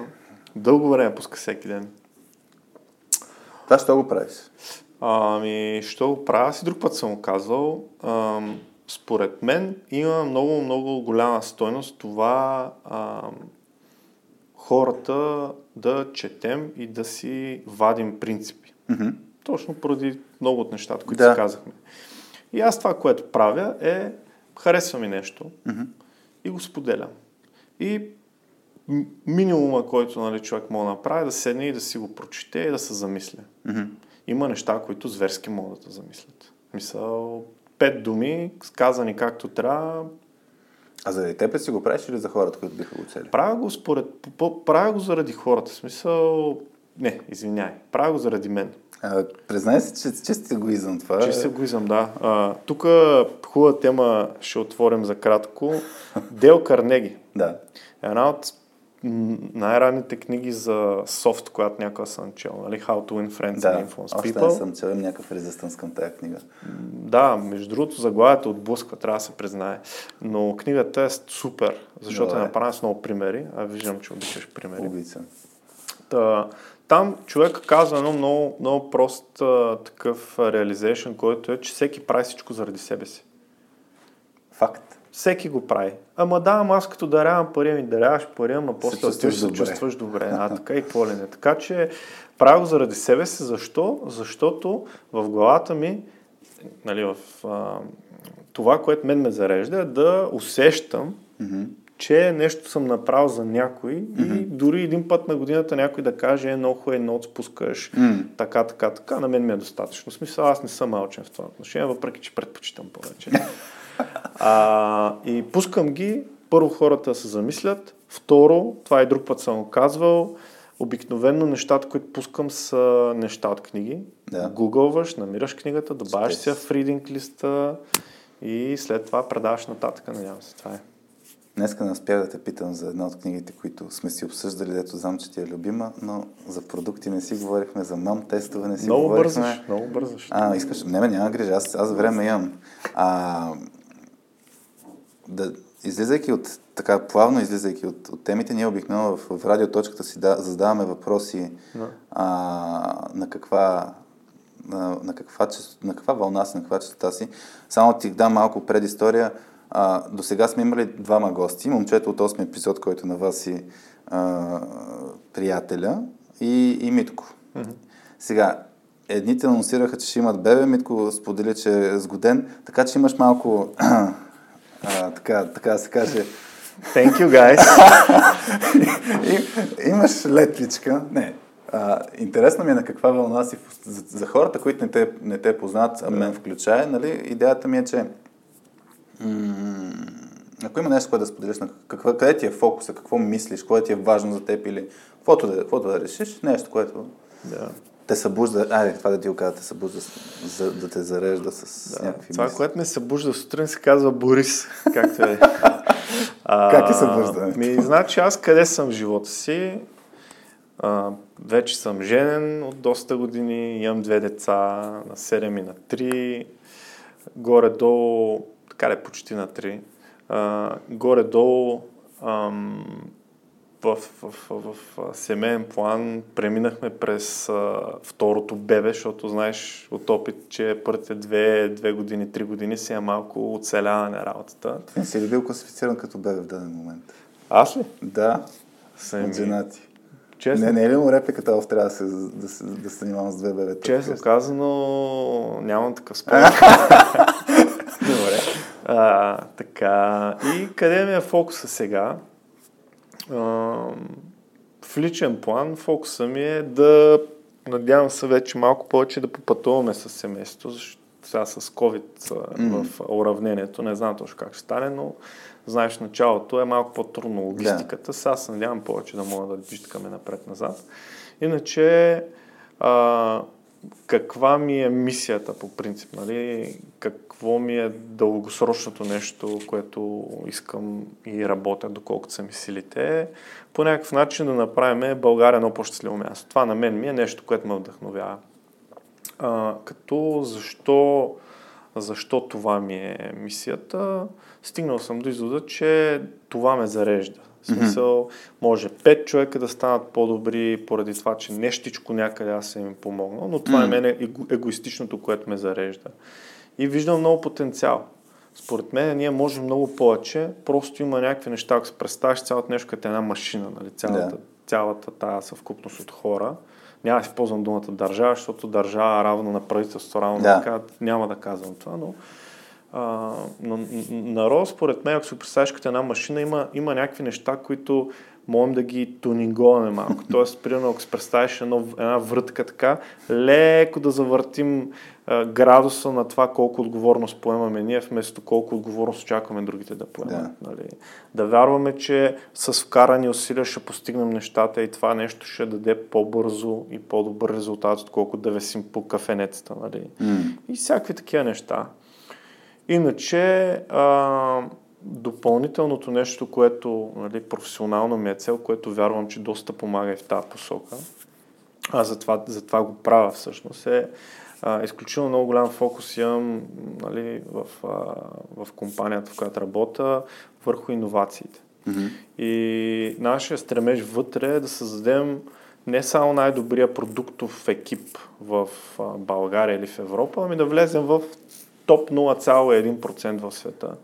дълго време пуска всеки ден. Това ще го правиш. Ами, що го правя? Аз и друг път съм го казвал. Ам, според мен има много, много голяма стойност това ам, хората да четем и да си вадим принципи. Мгм. Точно поради много от нещата, които Да. си казахме. И аз това, което правя е, харесва ми нещо Мгм. и го споделям. И минимума, който нали, човек може да направи, да седне и да си го прочете и да се замисля. Мгм. Има неща, които зверски могат да замислят. Мисъл, пет думи, сказани както трябва, А заради теб си го правиш или за хората, които биха го цели? правя го според, по- правя го заради хората. В смисъл, не, извиняй, правя го заради мен. А, признай се, че чист егоизъм това. Се егоизъм, да. Тук хубава тема ще отворим за кратко. Дел Карнеги. Да. Една от най-ранните книги за софт, която някога съм чел, нали? How to win friends Да, and influence още people. не съм чел, някакъв резистанс към тази книга. Да, между другото, заглавието отблъсква, трябва да се признае. Но книгата е супер, защото Добре. е направена с много примери, а виждам, че обичаш примери. Убийца. Та, там човек казва едно много, много прост а, такъв реализейшн, който е, че всеки прави всичко заради себе си. Факт. Всеки го прави. Ама да, ама аз като дарявам пари, ми даряваш пари, ама после чувстваш отиваш се чувстваш добре. А така и какво ли не. Така че правя го заради себе си. Защо? Защото в главата ми, нали, в а, това, което мен ме зарежда, е да усещам, Мгм. че нещо съм направил за някой и дори един път на годината някой да каже, е, много хубаво, едно спускаш, М. така, така, така, на мен ми е достатъчно. В смисъл, аз не съм малчен в това отношение, въпреки, че предпочитам повече. А, и пускам ги, първо хората се замислят, второ, това и друг път съм казвал, обикновено нещата, които пускам са неща от книги. Да. Гугълваш, намираш книгата, добавяш Спец. в ридинг листа и след това предаваш нататък, надявам се. Това е. Днеска не успях да те питам за една от книгите, които сме си обсъждали, дето знам, че ти е любима, но за продукти не си говорихме, за мам тестове не си Много говорихме. бързаш, много бързаш. А, искаш? Не, бе, няма грижа, аз, аз време имам. А, да, излизайки от, така плавно излизайки от, от темите, ние обикновено в, в радиоточката си да, задаваме въпроси Да. а, на каква на, на, каква, на каква вълна си, на каква частота си. Само ти дам малко предистория. А, до сега сме имали двама гости. Момчето от 8 епизод, който на вас си а, приятеля и, и Митко. Сега, едните анонсираха, че ще имат бебе, Митко сподели, че е сгоден, така че имаш малко, а, така, така да се каже, Thank you, guys. и, имаш летвичка. Не. А, интересно ми е на каква вълна си за, за хората, които не те, не те познат, а мен включая, нали, идеята ми е, че м- ако има нещо, което да споделиш, на каква, къде ти е фокуса, какво мислиш, какво ти е важно за теб или каквото да, каквото да решиш, нещо, което да. Те събужда, айде, това да ти го кажа, те събужда, за, да те зарежда с Да, някакви това, мисли. което ме събужда сутрин, се казва Борис. Както е. А, Как е събуждането? Ми, значи аз къде съм в живота си? А, вече съм женен от доста години, имам две деца, на 7 и на 3. Горе-долу, така ли, почти на 3. А, горе-долу ам, в, в, в, в, семейен план преминахме през а, второто бебе, защото знаеш от опит, че първите две, две години, три години си е малко оцеляване работата. Ти не си ли бил класифициран като бебе в даден момент? Аз ли? Да, Съм от жена ти. Честно, Не, не е ли му репликата, в трябва да се, да се, да се занимавам с две бебета? честно казано, нямам такъв спомен. Добре. А, така. И къде ми е фокуса сега? В личен план фокуса ми е да, надявам се вече малко повече да попътуваме с семейството, защото сега с COVID mm. в уравнението, не знам точно как ще стане, но знаеш, началото е малко по-трудно логистиката. Сега се надявам повече да мога да движкаме напред-назад. Иначе, а, каква ми е мисията по принцип, нали? Какво ми е дългосрочното нещо, което искам и работя, доколкото са ми силите, по някакъв начин да направим България едно по-щастливо място. Това на мен ми е нещо, което ме вдъхновява. А, като защо, защо това ми е мисията, стигнал съм до извода, че това ме зарежда. В смисъл, може пет човека да станат по-добри поради това, че нещичко някъде аз съм им помогнал, но това mm. е мене его, егоистичното, което ме зарежда. И виждам много потенциал. Според мен ние можем много повече, просто има някакви неща, ако се представиш цялото нещо като една машина, нали? цялата, yeah. цялата тази съвкупност от хора. Няма да си ползвам думата държава, защото държава равно на правителство, равно yeah. на така, няма да казвам това, но а, но народ, според мен, ако се представиш като една машина, има, има някакви неща, които можем да ги тунинговаме малко. Тоест, примерно, ако се представиш едно, една врътка така, леко да завъртим градуса на това колко отговорност поемаме ние, вместо колко отговорност очакваме другите да поемат. Да. Нали? да вярваме, че с вкарани усилия ще постигнем нещата и това нещо ще даде по-бързо и по-добър резултат, отколкото да весим по кафенецата. Нали? Mm. И всякакви такива неща. Иначе, а, допълнителното нещо, което нали, професионално ми е цел, което вярвам, че доста помага и в тази посока, а затова, затова го правя всъщност, е а, изключително много голям фокус имам нали, в, а, в компанията, в която работя, върху иновациите. Mm-hmm. И нашия стремеж вътре е да създадем не само най-добрия продуктов екип в България или в Европа, ами да влезем в топ 0,1% в света.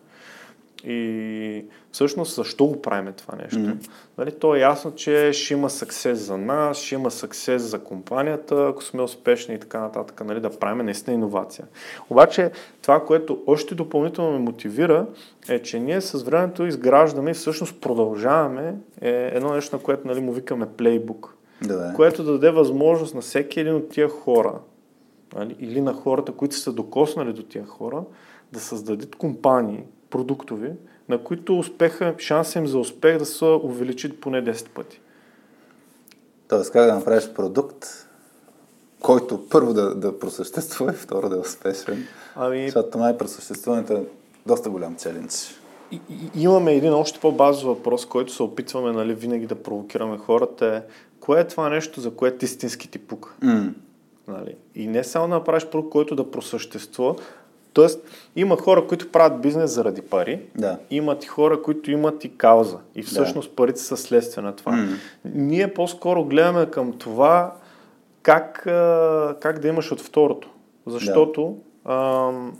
И всъщност защо го правим това нещо? Mm-hmm. Нали, то е ясно, че ще има съксес за нас, ще има съксес за компанията, ако сме успешни и така нататък, нали, да правим наистина иновация. Обаче това, което още допълнително ме мотивира, е, че ние с времето изграждаме и всъщност продължаваме е едно нещо, на което нали, му викаме плейбук, да, което да даде възможност на всеки един от тия хора, нали, или на хората, които са докоснали до тия хора, да създадат компании, продуктови, на които успеха, шанса им за успех да се увеличи поне 10 пъти. Тоест, как да направиш продукт, който първо да, да просъществува и второ да е успешен. Ами... Защото май просъществуването е доста голям челендж. И, и, имаме един още по-базов въпрос, който се опитваме нали, винаги да провокираме хората е кое е това нещо, за което истински ти пука? Mm. Нали? И не само да направиш продукт, който да просъществува, Тоест, има хора, които правят бизнес заради пари, да. имат и хора, които имат и кауза. И всъщност да. парите са следствие на това. Mm. Ние по-скоро гледаме към това как, как да имаш от второто. Защото да. ам,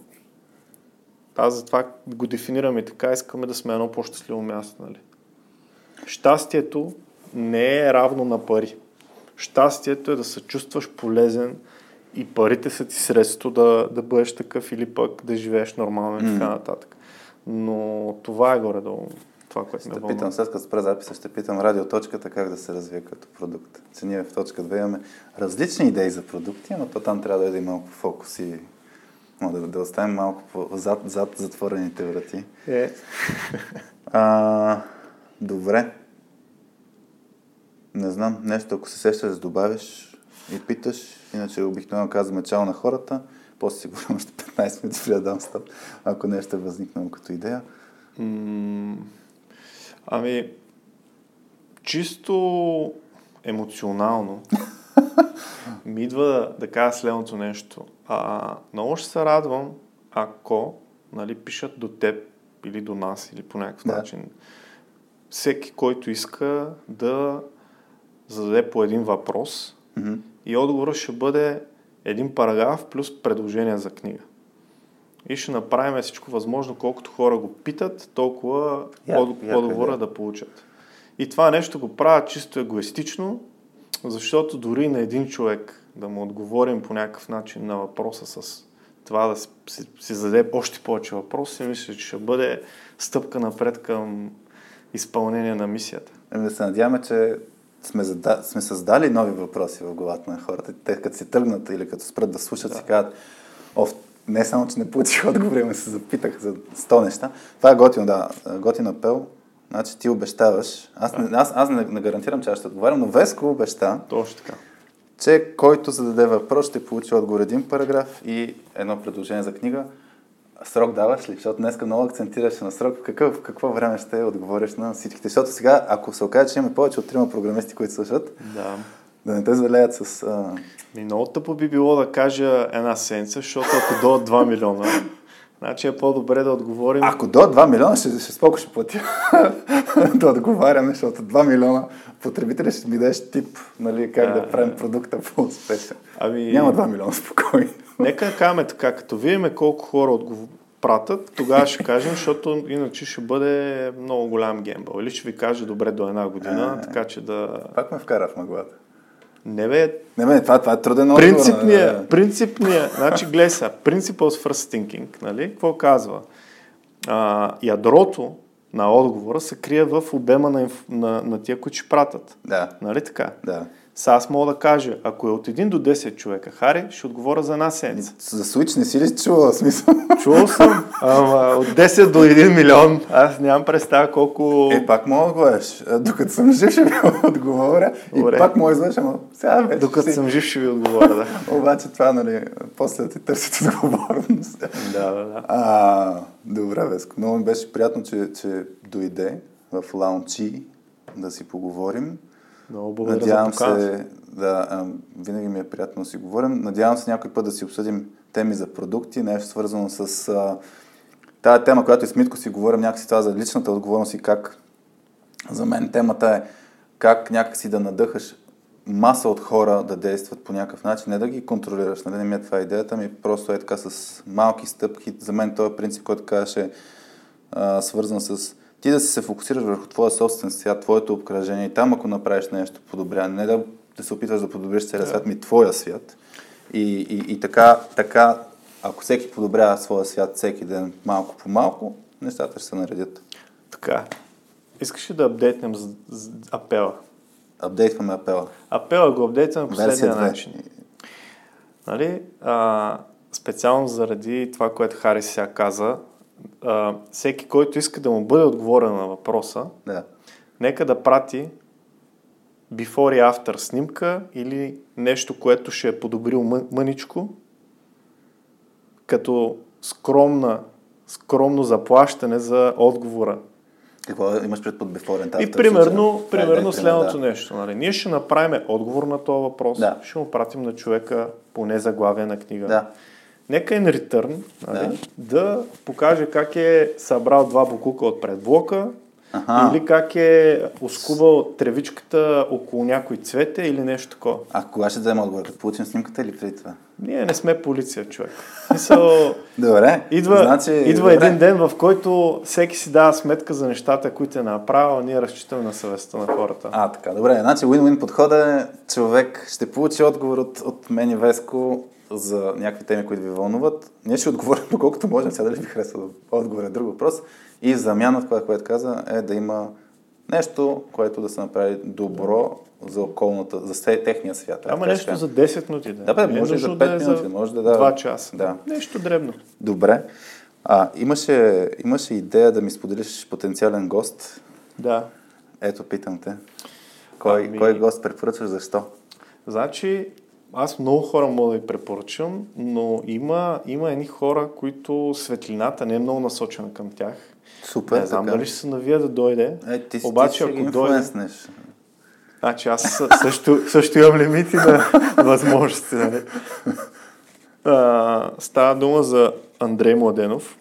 аз затова го дефинираме така, искаме да сме едно по-щастливо място. Нали? Щастието не е равно на пари. Щастието е да се чувстваш полезен, и парите са ти средство да, да бъдеш такъв или пък да живееш нормално и така нататък. Но това е горе-долу това, което ще ме питам, след като спра записа, ще питам радиоточката как да се развие като продукт. Че ние в точка 2 имаме различни идеи за продукти, но то там трябва да е малко фокус и да, да оставим малко по, зад, зад затворените врати. Е. А, добре. Не знам, нещо, ако се сещаш да добавиш и питаш, Иначе обикновено казваме чао на хората, после си говорим още 15 минути преди да дам стоп, ако нещо е възникнало като идея. ами, чисто емоционално ми идва да, да кажа следното нещо. А, много ще се радвам, ако нали, пишат до теб или до нас, или по някакъв да. начин, всеки, който иска да зададе по един въпрос, mm-hmm и отговорът ще бъде един параграф плюс предложение за книга. И ще направим всичко възможно, колкото хора го питат, толкова yeah, отговора да получат. И това нещо го правя чисто егоистично, защото дори на един човек да му отговорим по някакъв начин на въпроса с това да си, си зададе още повече въпроси, мисля, че ще бъде стъпка напред към изпълнение на мисията. Ами да се надяваме, че сме, зада, сме създали нови въпроси в главата на хората. Те като си тръгнат или като спрат да слушат, да. си казват, Оф, не само, че не получих отговори, ами се запитах за сто неща. Това е готино, да. Готин апел. Значи ти обещаваш. Аз, да. не, аз, аз не, не гарантирам, че аз ще отговарям, но Веско обеща. Точно така. Че който зададе въпрос, ще получи отговор един параграф и едно предложение за книга. Срок даваш ли? Защото днес много акцентираш на срок. В какъв, в какво време ще отговориш на всичките? Защото сега, ако се окаже, че има повече от трима програмисти, които слушат, да. да не те залеят с... А... Ми много тъпо би било да кажа една седмица, защото ако до 2 милиона, значи е по-добре да отговорим... Ако до 2 милиона, ще, ще споко ще платя да отговаряме, защото 2 милиона потребители ще ми дадеш тип, нали, как да, да правим продукта по-успешен. Ами... Няма 2 милиона спокойно. Нека кажем така, като видим колко хора отговор... пратят, тогава ще кажем, защото иначе ще бъде много голям гембъл. Или ще ви каже добре до една година, а, така че да... Пак ме вкара в мъглата. Не бе. Не бе, това, това е труден отговор. Принципния, принципния, значи гледай сега, principles first thinking, нали? Какво казва? А, ядрото на отговора се крие в обема на, на, на тия, които ще пратят. Да. Нали така? Да. Сега аз мога да кажа, ако е от 1 до 10 човека, Хари, ще отговоря за една седмица. За Switch не си ли чувал смисъл? Чувал съм, ама от 10 до 1 милион, аз нямам представа колко... Е, пак мога да отговориш. Докато съм жив ще ви отговоря Добре. и пак мога да ама сега вече Докато си... съм жив ще ви отговоря, да. Обаче това, нали, после да ти търсите отговорност. да, да, да. А, добре, Веско. Много ми беше приятно, че, че дойде в лаунчи да си поговорим. Много благодаря Надявам за се, да, а, винаги ми е приятно да си говорим. Надявам се някой път да си обсъдим теми за продукти, нещо свързано с а, тая тема, която и с Митко си говорим, някакси това за личната отговорност и как за мен темата е как някакси да надъхаш маса от хора да действат по някакъв начин, не да ги контролираш, нали? не ми е това идеята ми, просто е така с малки стъпки. За мен този принцип, който казваше, свързан с ти да си се фокусираш върху твоя собствен свят, твоето обкръжение и там ако направиш нещо подобряване, не да, да се опитваш да подобриш целия свят, ми твоя свят. И, и, и така, така, ако всеки подобрява своя свят всеки ден малко по малко, нещата ще се наредят. Така. Искаш ли да апдейтнем с, с апела? Апдейтваме апела. Апела го апдейтваме по последния начин. Нали? А, специално заради това, което Хари сега каза, а, всеки, който иска да му бъде отговорен на въпроса, да. нека да прати before и after снимка или нещо, което ще е подобрил мъничко, като скромна, скромно заплащане за отговора. Какво имаш пред под before and И примерно, примерно следното да. нещо. Нали? Ние ще направим отговор на този въпрос, да. ще му пратим на човека поне заглавие на книга. Да нека in return нали, да. да покаже как е събрал два букука от предблока, Аха. Или как е оскубал тревичката около някой цвете или нещо такова. А кога ще взема отговор? Като получим снимката или преди това? Ние не сме полиция, човек. Мисъл, добре. Идва, значи, идва добре. един ден, в който всеки си дава сметка за нещата, които е направил, а ние разчитаме на съвестта на хората. А, така, добре. Значи win-win подхода е човек ще получи отговор от, от мен и Веско за някакви теми, които ви вълнуват. Ние ще отговорим доколкото можем, сега дали ви харесва отговор е друг въпрос. И замяна, това, което каза, е да има нещо, което да се направи добро за околната, за техния свят. Ама нещо за 10 минути. Да, да бе, може за 5 да е минути, може да да. 2 часа. Да. Нещо дребно. Добре. А, имаше, имаше идея да ми споделиш потенциален гост. Да. Ето, питам те. Кой, ами... кой гост препоръчваш, защо? Значи, аз много хора мога да ви препоръчам, но има, има едни хора, които светлината не е много насочена към тях. Супер. Не знам така. дали ще се навия да дойде. Е, ти, Обаче, ти ако дойде. Значи аз също, също имам лимити на възможности. Нали? А, става дума за Андрей Младенов.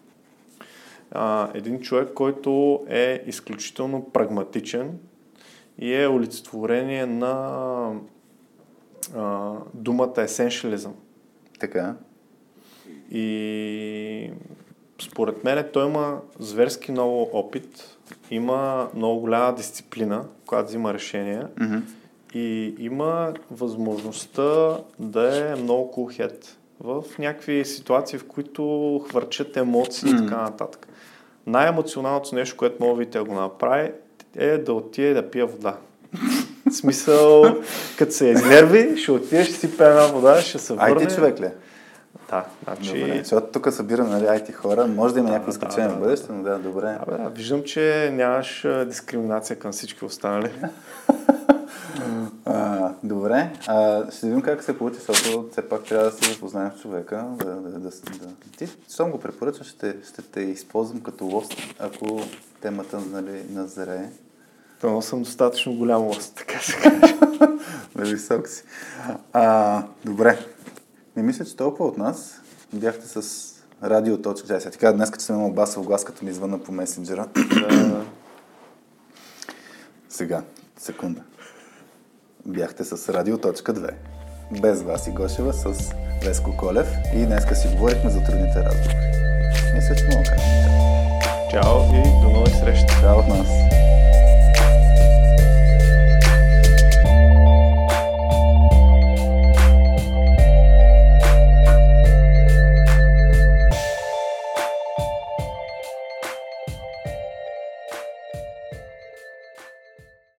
А, един човек, който е изключително прагматичен и е олицетворение на а, думата есеншализъм. Така. И според мен той има зверски много опит, има много голяма дисциплина, която взима решения mm-hmm. и има възможността да е много cool head в някакви ситуации, в които хвърчат емоции mm-hmm. и така нататък. Най-емоционалното нещо, което мога да го направи, е да отиде да пие вода. В смисъл, като се изнерви, ще отидеш, ще си пе една вода, ще се върне. IT човек ли? Да, значи... Добре, защото тук събираме нали, IT хора, може да има да, някакви изключения да, в бъдеще, но да, добре. Да, да, виждам, че нямаш дискриминация към всички останали. а, добре, а, ще видим как се получи, защото все пак трябва да се запознаем с човека. Да, да, да, да. Ти, щом го препоръчваш, ще, ще те използвам като лост, ако темата нали, назрее. То съм достатъчно голям лост, така се каже. Висок си. А, добре. Не мисля, че толкова от нас бяхте с радио точка. Сега ти кажа днес, че съм имал басов глас, като ми извънна по месенджера. Сега, секунда. Бяхте с радио точка 2. Без вас и Гошева, с Веско Колев. И днеска си говорихме за трудните разговори. Мисля, че мога кажа. Чао и до нови срещи. Чао от нас.